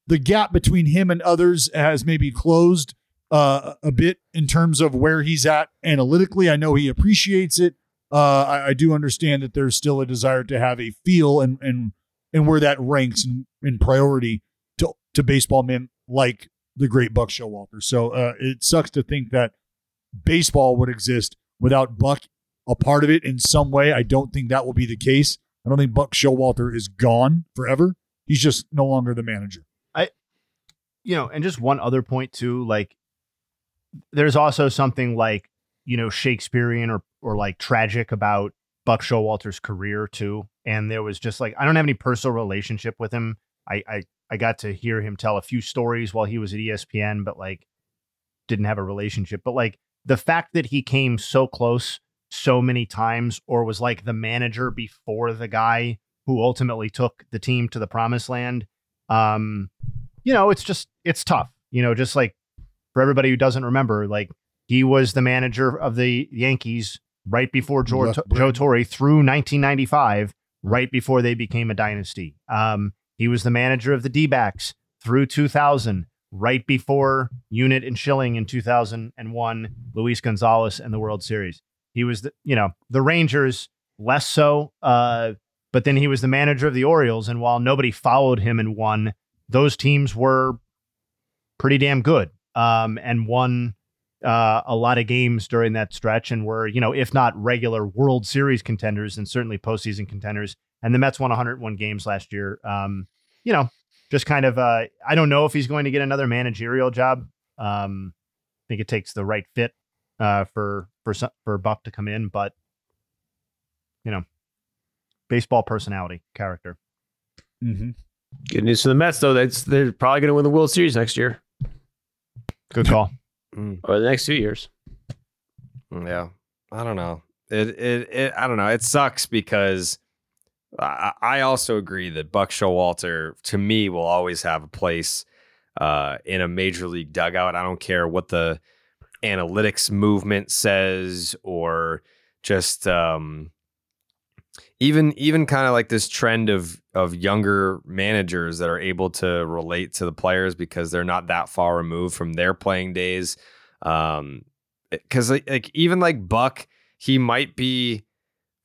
the gap between him and others has maybe closed uh, a bit in terms of where he's at analytically. I know he appreciates it. Uh, I, I do understand that there's still a desire to have a feel and and and where that ranks in, in priority to to baseball men like the great Buck Showalter. So uh, it sucks to think that baseball would exist without Buck a part of it in some way. I don't think that will be the case. I don't think Buck Showalter is gone forever. He's just no longer the manager. I, you know, and just one other point too, like there's also something like, you know, Shakespearean or, or like tragic about Buck Showalter's career too. And there was just like, I don't have any personal relationship with him. I, I, I got to hear him tell a few stories while he was at ESPN, but like didn't have a relationship. But like the fact that he came so close so many times or was like the manager before the guy who ultimately took the team to the promised land um you know it's just it's tough you know just like for everybody who doesn't remember like he was the manager of the Yankees right before Joe, Joe Torre through 1995 right before they became a dynasty um he was the manager of the D-backs through 2000 right before Unit and Schilling in 2001 Luis Gonzalez and the World Series. He was the, you know the Rangers less so uh but then he was the manager of the Orioles and while nobody followed him and won those teams were pretty damn good um and won uh, a lot of games during that stretch and were you know if not regular World Series contenders and certainly postseason contenders and the Mets won 101 games last year um you know just kind of uh I don't know if he's going to get another managerial job um I think it takes the right fit uh, for for for Buck to come in, but you know, baseball personality, character. Mm-hmm. Good news for the Mets, though. That's they're probably going to win the World Series next year. Good call. or the next two years. Yeah, I don't know. It it, it I don't know. It sucks because I, also agree that Buck Showalter to me will always have a place uh, in a major league dugout. I don't care what the analytics movement says or just um, even even kind of like this trend of of younger managers that are able to relate to the players because they're not that far removed from their playing days. Um, because like, like even like Buck, he might be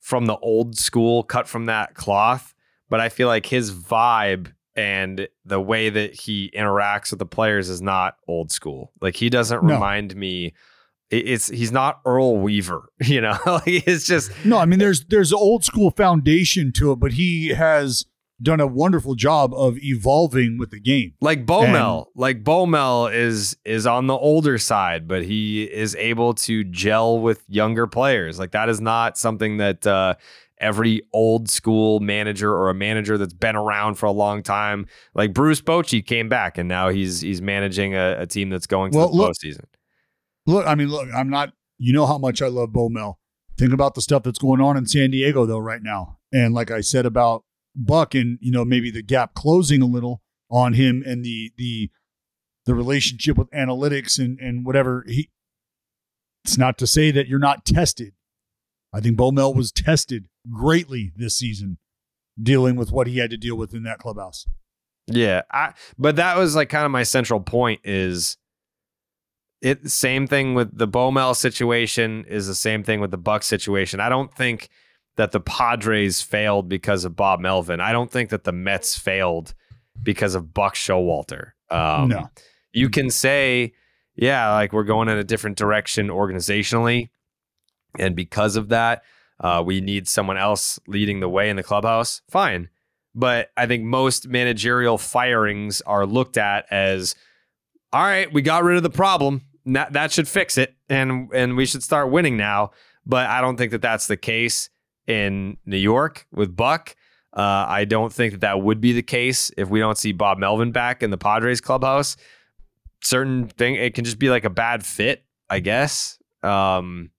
from the old school, cut from that cloth, but I feel like his vibe and the way that he interacts with the players is not old school. Like he doesn't No. remind me. It's he's not Earl Weaver, you know. it's just No, I mean there's there's an old school foundation to it, but he has done a wonderful job of evolving with the game. like Bomel. like Bomel is is on the older side, but he is able to gel with younger players. Like that is not something that uh, every old school manager or a manager that's been around for a long time, like Bruce Bochy, came back and now he's he's managing a, a team that's going to Well, the look- postseason. Look, I mean, look, I'm not. You know how much I love Bo Mel. Think about the stuff that's going on in San Diego though right now, and like I said about Buck, and you know maybe the gap closing a little on him and the the the relationship with analytics and and whatever he. It's not to say that you're not tested. I think Bo Mel was tested greatly this season, dealing with what he had to deal with in that clubhouse. Yeah, I, but that was like kind of my central point is it same thing with the Bomel situation is the same thing with the Buck situation. I don't think that the Padres failed because of Bob Melvin. I don't think that the Mets failed because of Buck Showalter. Um, No. You can say, yeah, like we're going in a different direction organizationally. And because of that, uh, we need someone else leading the way in the clubhouse. Fine. But I think most managerial firings are looked at as all right, we got rid of the problem. That, that should fix it. And, and we should start winning now. But I don't think that that's the case in New York with Buck. Uh, I don't think that that would be the case if we don't see Bob Melvin back in the Padres clubhouse. Certain thing, it can just be like a bad fit, I guess. Um,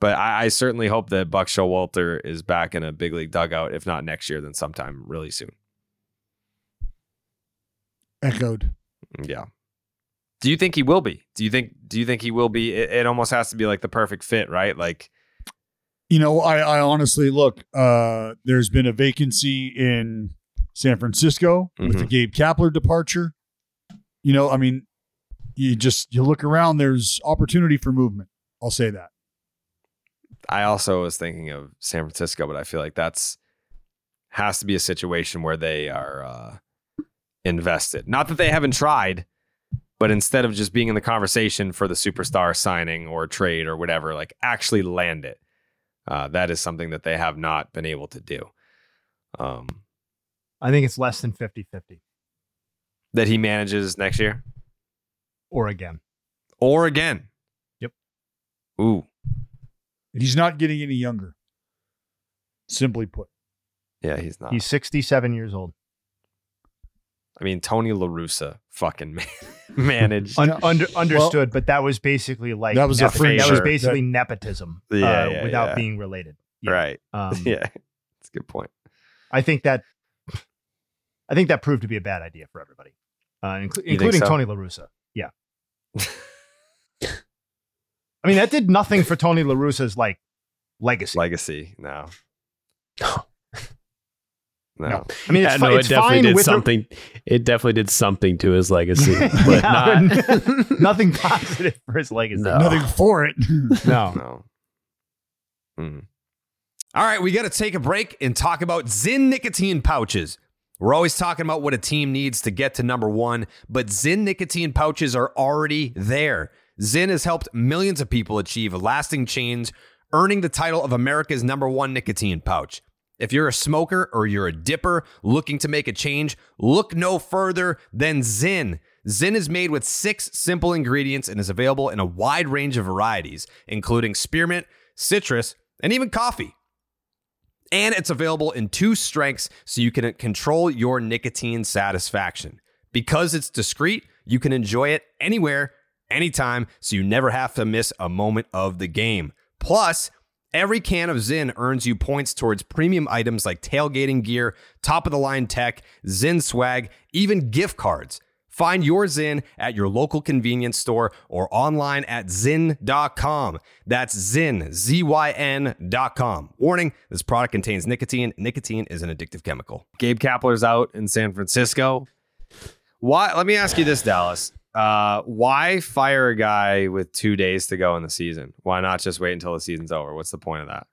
but I, I certainly hope that Buck Showalter is back in a big league dugout. If not next year, then sometime really soon. Echoed. Yeah. Do you think he will be? Do you think? Do you think he will be? It, it almost has to be like the perfect fit, right? Like, You know, I, I honestly look. Uh, there's been a vacancy in San Francisco with the Gabe Kapler departure. you know, I mean, you just you look around. There's opportunity for movement. I'll say that. I also was thinking of San Francisco, but I feel like that's has to be a situation where they are uh, invested. Not that they haven't tried, but instead of just being in the conversation for the superstar signing or trade or whatever, like actually land it. Uh, that is something that they have not been able to do. Um, I think it's less than 50 50 that he manages next year or again. or again. Yep. Ooh, He's not getting any younger. Simply put. yeah, he's not. He's 67 years old. I mean, Tony LaRussa fucking man- managed. Un- under, understood, but that was basically like That was a nepo- that was favor. basically nepotism Yeah, uh, yeah, without yeah. being related. Yeah. Right. Um, yeah. That's a good point. I think that I think that proved to be a bad idea for everybody, uh, inclu- think including so? Tony La Russa. Yeah. I mean, that did nothing for Tony La Russa's like legacy. Legacy. No. No. I mean, it's, Yeah, fi- no, it's it definitely fine did with the- something. It definitely did something to his legacy, but Yeah, not. nothing positive for his legacy. No. Nothing for it. No. No. Mm. All right, we got to take a break and talk about Zyn nicotine pouches. We're always talking about what a team needs to get to number one, but Zyn nicotine pouches are already there. Zyn has helped millions of people achieve a lasting change, earning the title of America's number one nicotine pouch. If you're a smoker or you're a dipper looking to make a change, look no further than Zyn. Zyn is made with six simple ingredients and is available in a wide range of varieties, including spearmint, citrus, and even coffee. And it's available in two strengths so you can control your nicotine satisfaction. Because it's discreet, you can enjoy it anywhere, anytime, so you never have to miss a moment of the game. Plus, every can of Zyn earns you points towards premium items like tailgating gear, top of the line tech, Zyn swag, even gift cards. Find your Zyn at your local convenience store or online at zyn.com. That's Zyn, Z Y N.com. Warning this product contains nicotine. Nicotine is an addictive chemical. Gabe Kapler's out in San Francisco. Why? Let me ask you this, Dallas. Uh, why fire a guy with two days to go in the season? Why not just wait until the season's over? What's the point of that?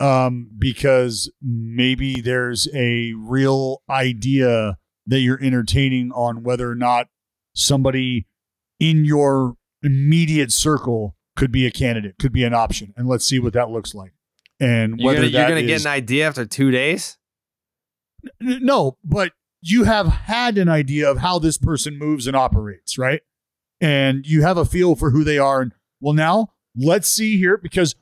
um, because maybe there's a real idea that you're entertaining on whether or not somebody in your immediate circle could be a candidate, could be an option, and let's see what that looks like. And You're whether gonna, you're gonna get an idea after two days? N- no, but you have had an idea of how this person moves and operates, right? And you have a feel for who they are. And well, now let's see here because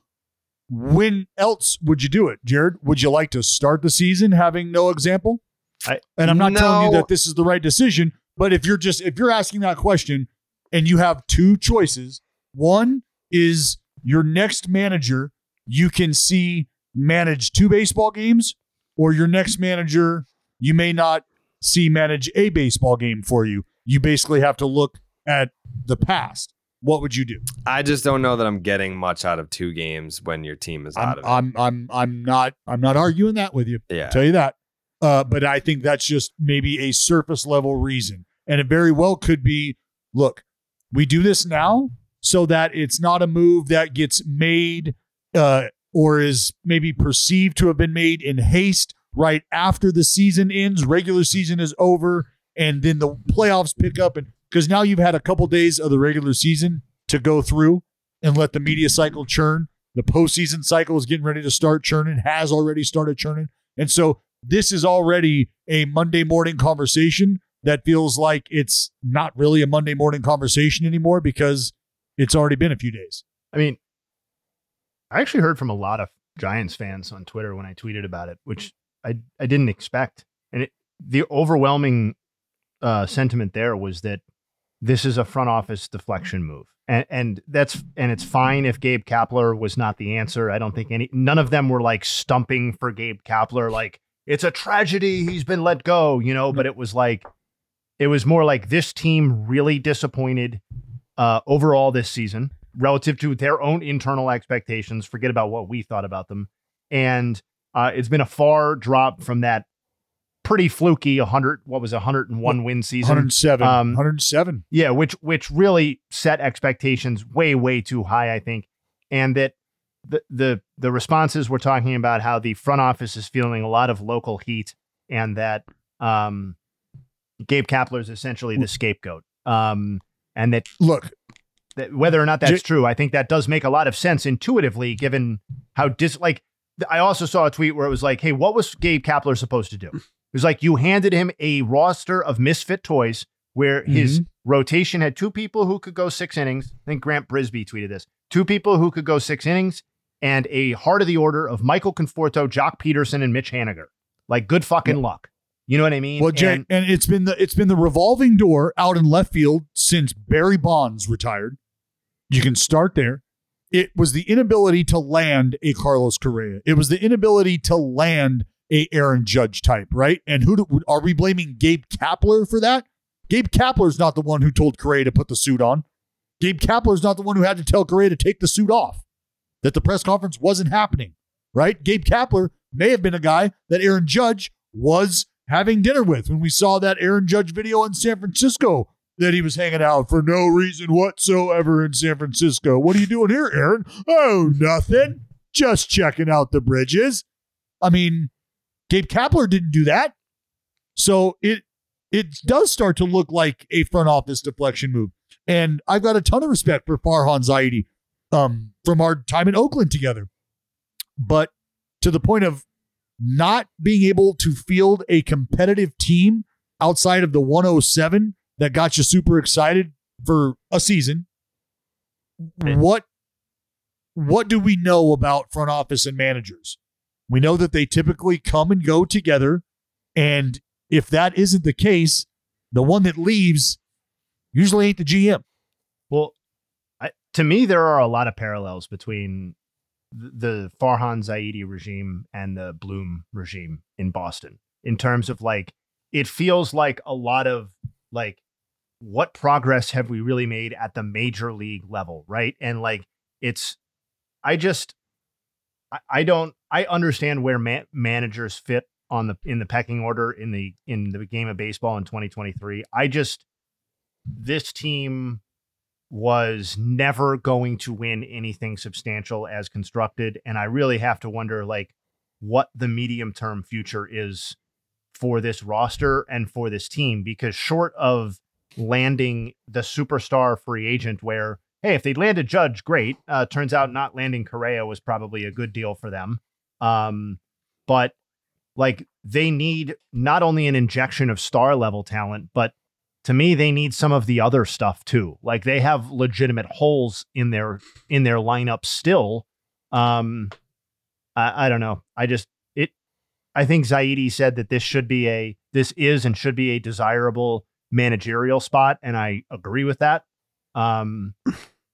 when else would you do it, Jared? Would you like to start the season having no example? I, And I'm not telling you that this is the right decision, but if you're just if you're asking that question and you have two choices, one is your next manager you can see manage two baseball games, or your next manager you may not see manage a baseball game for you. You basically have to look at the past. What would you do? I just don't know that I'm getting much out of two games when your team is out I'm, of it. I'm I'm I'm not I'm not arguing that with you. Yeah. tell you that. Uh, but I think that's just maybe a surface level reason, and it very well could be. Look, we do this now so that it's not a move that gets made uh, or is maybe perceived to have been made in haste right after the season ends, regular season is over, and then the playoffs pick up, and because now you've had a couple days of the regular season to go through and let the media cycle churn. The postseason cycle is getting ready to start churning, has already started churning. And so this is already a Monday morning conversation that feels like it's not really a Monday morning conversation anymore because it's already been a few days. I mean, I actually heard from a lot of Giants fans on Twitter when I tweeted about it, which I I didn't expect. And it, the overwhelming uh, sentiment there was that this is a front office deflection move, and and that's and it's fine if Gabe Kapler was not the answer. I don't think any none of them were like stumping for Gabe Kapler, like it's a tragedy he's been let go, you know. But it was like it was more like this team really disappointed uh, overall this season relative to their own internal expectations. Forget about what we thought about them. And uh, it's been a far drop from that pretty fluky 100 what was it, 101 win season 107. Um, 107. yeah which which really set expectations way way too high i think and that the the the responses were talking about how the front office is feeling a lot of local heat and that um gabe kapler is essentially the scapegoat um and that look that whether or not that's J- true i think that does make a lot of sense intuitively given how dis like i also saw a tweet where it was like hey what was gabe kapler supposed to do it was like you handed him a roster of misfit toys where his mm-hmm. rotation had two people who could go six innings. I think Grant Brisbee tweeted this. Two people who could go six innings and a heart of the order of Michael Conforto, Joc Pederson, and Mitch Haniger. Like good fucking luck. You know what I mean? Well, Jay, And- and, it's been the it's been the revolving door out in left field since Barry Bonds retired. You can start there. It was the inability to land a Carlos Correa. It was the inability to land a Aaron Judge type, right? And who do, are we blaming Gabe Kapler for that? Gabe Kapler's not the one who told Correa to put the suit on. Gabe Kapler's not the one who had to tell Correa to take the suit off. That the press conference wasn't happening, right? Gabe Kapler may have been a guy that Aaron Judge was having dinner with when we saw that Aaron Judge video in San Francisco that he was hanging out for no reason whatsoever in San Francisco. What are you doing here, Aaron? Oh, nothing. Just checking out the bridges. I mean, Gabe Kapler didn't do that. So it it does start to look like a front office deflection move. And I've got a ton of respect for Farhan Zaidi um, from our time in Oakland together. But to the point of not being able to field a competitive team outside of the 107 that got you super excited for a season, mm-hmm. what what do we know about front office and managers? We know that they typically come and go together. And if that isn't the case, the one that leaves usually ain't the GM. Well, I, to me, there are a lot of parallels between the Farhan Zaidi regime and the Bloom regime in Boston in terms of like, it feels like a lot of like, what progress have we really made at the major league level? Right. And like, it's, I just, I, I don't, I understand where ma- managers fit on the, in the pecking order in the, in the game of baseball in 2023. I just, this team was never going to win anything substantial as constructed and i really have to wonder like what the medium term future is for this roster and for this team because short of landing the superstar free agent where hey if they landed judge great. Uh, turns out not landing correa was probably a good deal for them. Um, but like they need not only an injection of star level talent but to me they need some of the other stuff too. Like they have legitimate holes in their in their lineup still. Um i, I don't know. I just it i think zaidi said that this should be a this is and should be a desirable managerial spot and i agree with that um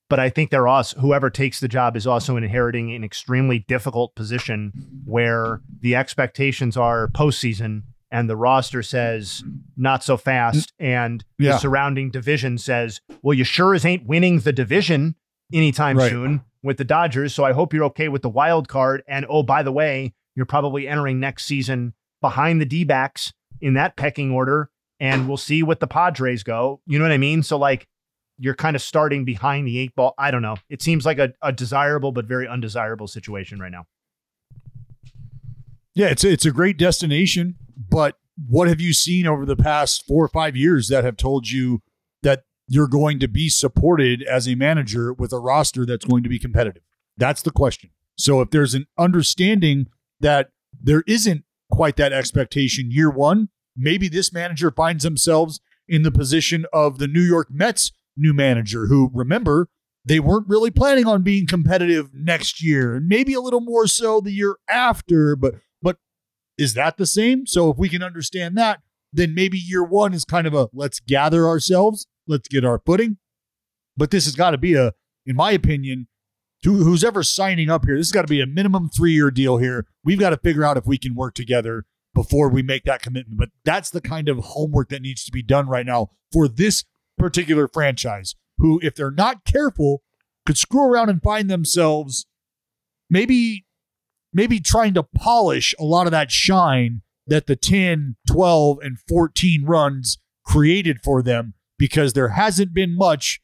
but i think they're also whoever takes the job is also inheriting an extremely difficult position where the expectations are postseason and the roster says not so fast and Yeah. the surrounding division says well you sure as ain't winning the division anytime Right. soon with the dodgers so i hope you're okay with the wild card and oh by the way you're probably entering next season behind the d-backs in that pecking order and we'll see what the padres go. You know what i mean? So like you're kind of starting behind the eight ball. I don't know. It seems like a, a desirable but very undesirable situation right now. Yeah, it's a, it's a great destination, but what have you seen over the past four or five years that have told you that you're going to be supported as a manager with a roster that's going to be competitive? That's the question. So if there's an understanding that there isn't quite that expectation year one, maybe this manager finds themselves in the position of the New York Mets new manager who remember they weren't really planning on being competitive next year and maybe a little more so the year after but but is that the same? So if we can understand that then maybe year one is kind of a let's gather ourselves let's get our footing. But this has got to be a in my opinion to who's ever signing up here this has got to be a minimum three year deal here. We've got to figure out if we can work together before we make that commitment but that's the kind of homework that needs to be done right now for this particular franchise who if they're not careful could screw around and find themselves maybe maybe trying to polish a lot of that shine that the 10, 12, and 14 runs created for them because there hasn't been much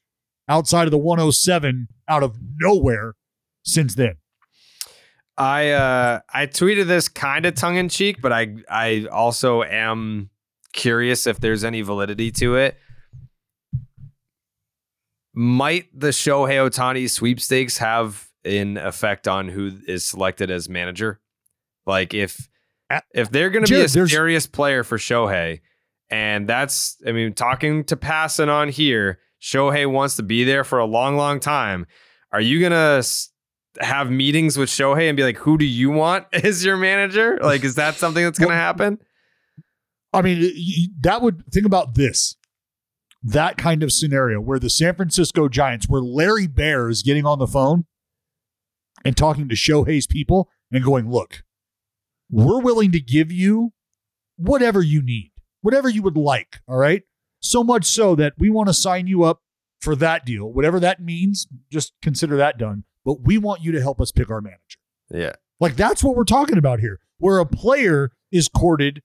outside of the 107 out of nowhere since then. I uh I tweeted this kind of tongue in cheek, but I I also am curious if there's any validity to it. Might the Shohei Ohtani sweepstakes have an effect on who is selected as manager? Like if if they're going to be a serious player for Shohei, and that's I mean talking to Passan on here, Shohei wants to be there for a long, long time. Are you gonna have meetings with Shohei and be like, "Who do you want as your manager?" Like, is that something that's gonna happen? I mean, that would think about this. That kind of scenario where the San Francisco Giants, where Larry Baer is getting on the phone and talking to Shohei's people and going, look, we're willing to give you whatever you need, whatever you would like. All right. So much so that we want to sign you up for that deal, whatever that means, just consider that done. But we want you to help us pick our manager. Yeah. Like that's what we're talking about here, where a player is courted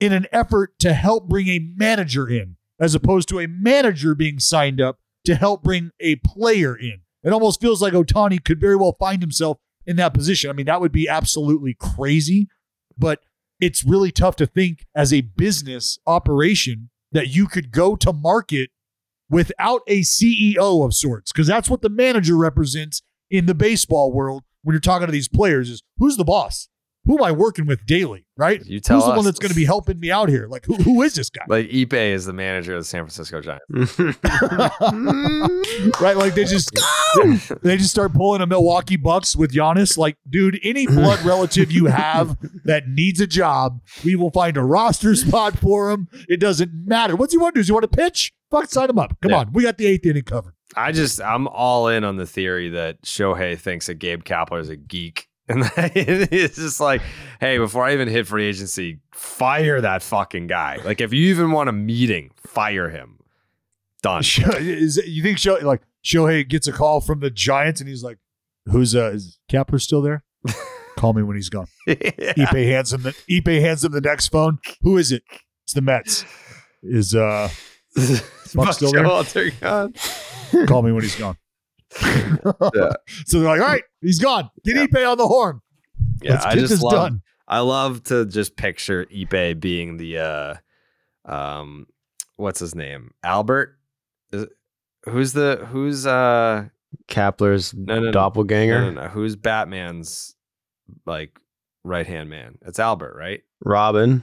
in an effort to help bring a manager in, as opposed to a manager being signed up to help bring a player in. It almost feels like Ohtani could very well find himself in that position. I mean, that would be absolutely crazy, but it's really tough to think as a business operation that you could go to market without a CEO of sorts, because that's what the manager represents in the baseball world when you're talking to these players is who's the boss? Who am I working with daily? Right? You tell who's the one that's going to be helping me out here? Like who, who is this guy? Like Ippei is the manager of the San Francisco Giants. right? Like they just they just start pulling a Milwaukee Bucks with Giannis. Like, dude, any blood relative you have that needs a job, we will find a roster spot for him. It doesn't matter. What's he want to do? Does he want to pitch? Fuck, sign him up. Come Yeah. on, we got the eighth inning covered. I just I'm all in on the theory that Shohei thinks that Gabe Kapler is a geek. And it's just like, hey, before I even hit free agency, fire that fucking guy. Like if you even want a meeting, fire him. Done. Is you think Shohei like Shohei gets a call from the Giants and he's like, "Who's uh is Kapler still there? Call me when he's gone." Ippei hands him the Ippei hands him the next phone. Who is it? It's the Mets. Is uh Buck still there? Gone. Call me when he's gone. So they're like, all right, he's gone. Get Ippei on the horn. Yeah, Let's I just this love, done. I love to just picture Ippei being the uh um what's his name? Albert? Is who's the who's uh Kapler's no, no, no. doppelganger. No, no, no. Who's Batman's like right hand man? It's Albert, right? Robin.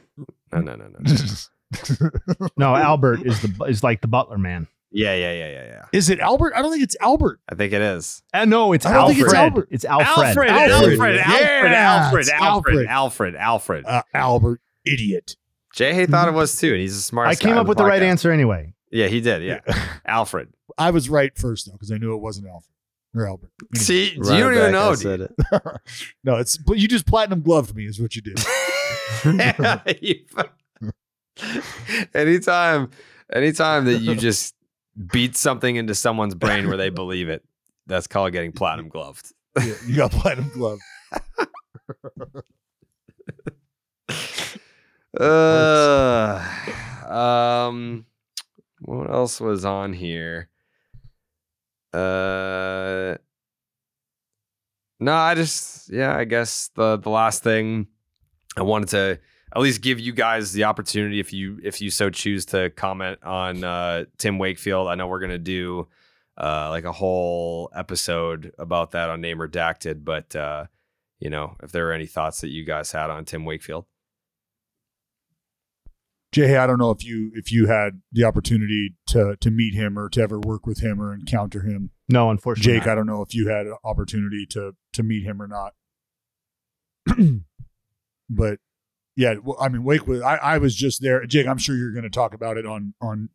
No, no, no, no. No, Albert is the is like the butler man. Yeah, yeah, yeah, yeah, yeah. Is it Albert? I don't think it's Albert. I think it is. Uh, no, it's Alfred. I don't Alfred. think it's Albert. It's Alfred. Alfred, Alfred. Alfred, Yeah, Alfred, Alfred, Alfred, Alfred. Alfred, Alfred. Uh, Albert, idiot. Jay Hay thought it was too, and he's a smart. I came up with the right answer anyway. Yeah, he did. Yeah, Alfred. I was right first though because I knew it wasn't Alfred or Albert. Anyway. See, Right you don't back, even I know. said it. no, it's but you just platinum gloved me is what you did. You fu- anytime, anytime that you just beat something into someone's brain where they believe it, that's called getting platinum gloved. Yeah, you got platinum gloved. Uh, um, what else was on here? Uh, no, I just yeah, I guess the the last thing I wanted to at least give you guys the opportunity if you if you so choose to comment on uh Tim Wakefield. I know we're gonna do uh like a whole episode about that on Name Redacted, but uh, you know, if there are any thoughts that you guys had on Tim Wakefield. Jay, I don't know if you if you had the opportunity to to meet him or to ever work with him or encounter him. No, unfortunately. Jake, I don't know if you had an opportunity to to meet him or not. but yeah, I mean, Wake was. I, I was just there. Jake, I'm sure you're going to talk about it on on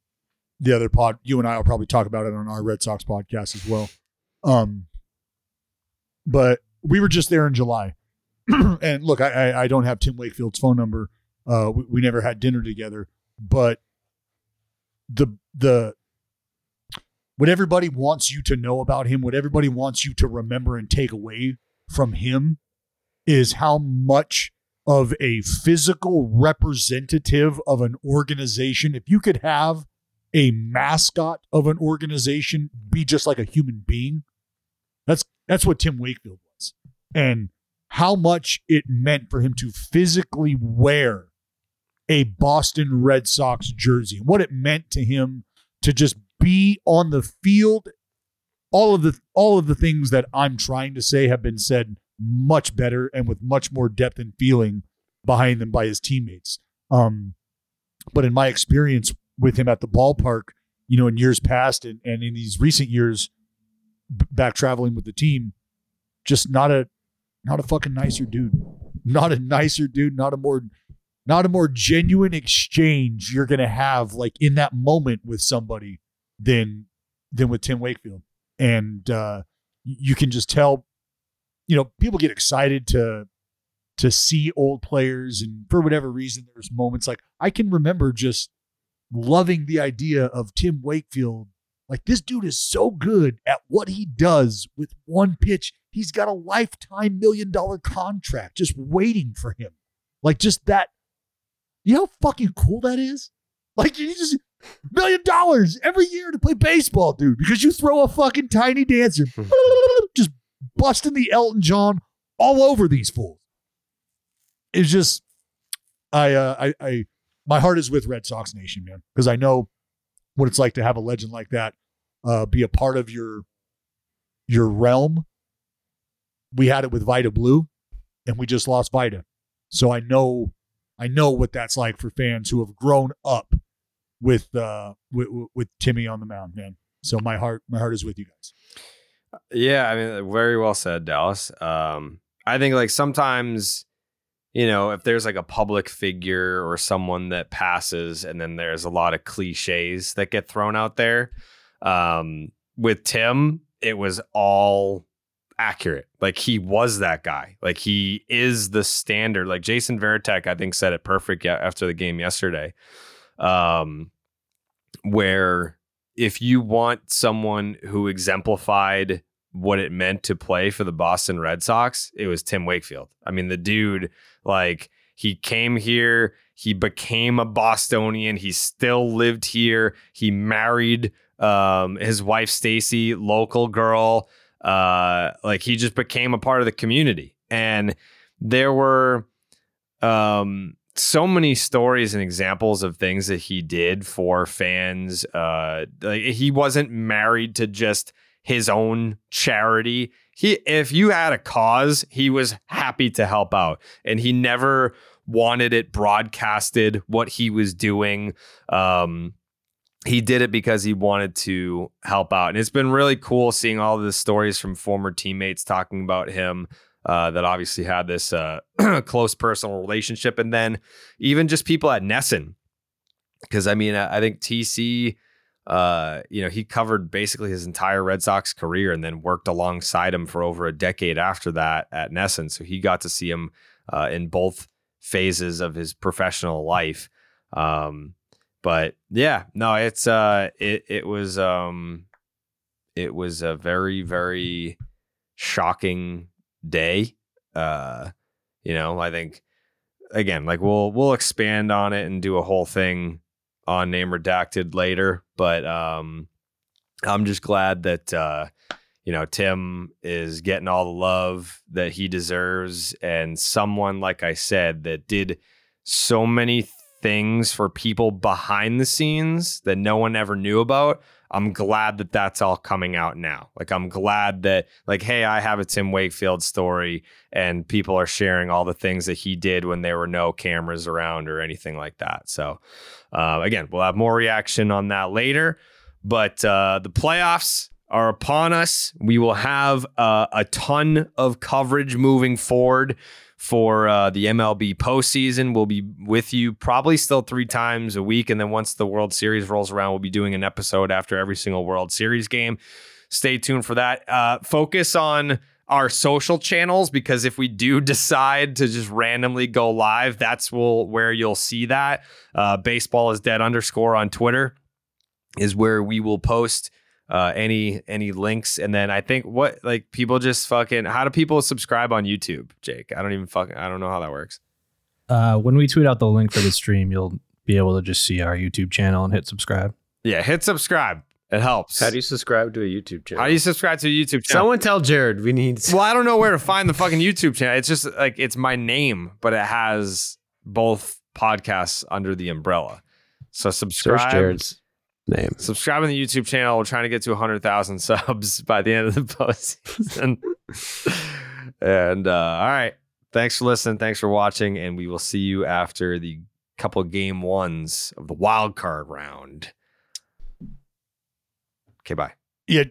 the other pod. You and I will probably talk about it on our Red Sox podcast as well. Um, but we were just there in July, and look, I, I I don't have Tim Wakefield's phone number. Uh, we, we never had dinner together, but the the what everybody wants you to know about him, what everybody wants you to remember and take away from him is how much of a physical representative of an organization, if you could have a mascot of an organization be just like a human being, that's that's what Tim Wakefield was. And how much it meant for him to physically wear a Boston Red Sox jersey, and what it meant to him to just be on the field. All of the all of the things that I'm trying to say have been said much better and with much more depth and feeling behind them by his teammates. Um, but in my experience with him at the ballpark, you know, in years past and, and in these recent years, b- back traveling with the team, just not a not a fucking nicer dude. Not a nicer dude, not a more not a more genuine exchange you're gonna have like in that moment with somebody than than with Tim Wakefield. And uh you can just tell, you know, people get excited to to see old players and for whatever reason there's moments like I can remember just loving the idea of Tim Wakefield like this dude is so good at what he does with one pitch. He's got a lifetime million dollar contract just waiting for him. Like just that. You know how fucking cool that is? Like you just million dollars every year to play baseball, dude, because you throw a fucking tiny dancer hmm. just busting the Elton John all over these fools. It's just I uh I I my heart is with Red Sox Nation, man, because I know what it's like to have a legend like that uh, be a part of your your realm. We had it with Vida Blue, and we just lost Vida. So I know I know what that's like for fans who have grown up with uh with, with Timmy on the mound, man. So my heart my heart is with you guys. Yeah, I mean, very well said, Dallas. Um, I think like sometimes, you know, if there's like a public figure or someone that passes, and then there's a lot of cliches that get thrown out there. Um, with Tim, it was all accurate. Like he was that guy. Like he is the standard. Like Jason Varitek, I think, said it perfect after the game yesterday. Um, where if you want someone who exemplified what it meant to play for the Boston Red Sox, it was Tim Wakefield. I mean, the dude, like, he came here, he became a Bostonian, he still lived here, he married um, his wife Stacy, local girl. Uh, like he just became a part of the community, and there were um so many stories and examples of things that he did for fans. Uh, like he wasn't married to just his own charity. He, if you had a cause, he was happy to help out, and he never wanted it broadcasted what he was doing. Um, he did it because he wanted to help out, and it's been really cool seeing all the stories from former teammates talking about him uh, that obviously had this uh, close personal relationship, and then even just people at NESN, because I mean, I think TC, uh, you know, he covered basically his entire Red Sox career, and then worked alongside him for over a decade after that at NESN, so he got to see him uh, in both phases of his professional life. Um, but yeah, no, it's uh, it it was um, it was a very very shocking day. Uh, you know, I think again, like we'll we'll expand on it and do a whole thing on name redacted later, but um, I'm just glad that uh, you know Tim is getting all the love that he deserves, and someone like I said that did so many things for people behind the scenes that no one ever knew about. I'm glad that that's all coming out now. Like, I'm glad that, like, hey, I have a Tim Wakefield story and people are sharing all the things that he did when there were no cameras around or anything like that. So, uh, again, we'll have more reaction on that later. But uh, the playoffs are upon us. We will have uh, a ton of coverage moving forward for uh, the MLB postseason. We'll be with you probably still three times a week. And then once the World Series rolls around, we'll be doing an episode after every single World Series game. Stay tuned for that. Uh, focus on our social channels because if we do decide to just randomly go live, that's will where you'll see that. Uh, baseball is dead underscore on Twitter is where we will post uh, any any links and then i think what like people just fucking how do people subscribe on youtube jake i don't even fucking i don't know how that works Uh, when we tweet out the link for the stream, you'll be able to just see our YouTube channel and hit subscribe. Yeah, hit subscribe. It helps. How do you subscribe to a YouTube channel? How do you subscribe to a YouTube channel? Someone tell Jared we need. Well, I don't know where to find the fucking YouTube channel. It's just like it's my name, but it has both podcasts under the umbrella. So subscribe. Search Jared's name. Subscribe on the YouTube channel. We're trying to get to 100,000 subs by the end of the postseason. and uh, all right. Thanks for listening. Thanks for watching. And we will see you after the couple game ones of the wild card round. Okay, bye. Yeah,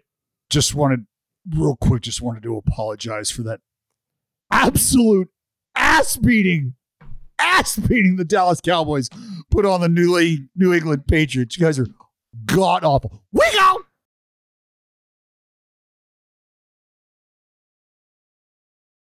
just wanted real quick. Just wanted to apologize for that absolute ass beating, ass beating the Dallas Cowboys put on the New, New England Patriots. You guys are god awful. We go.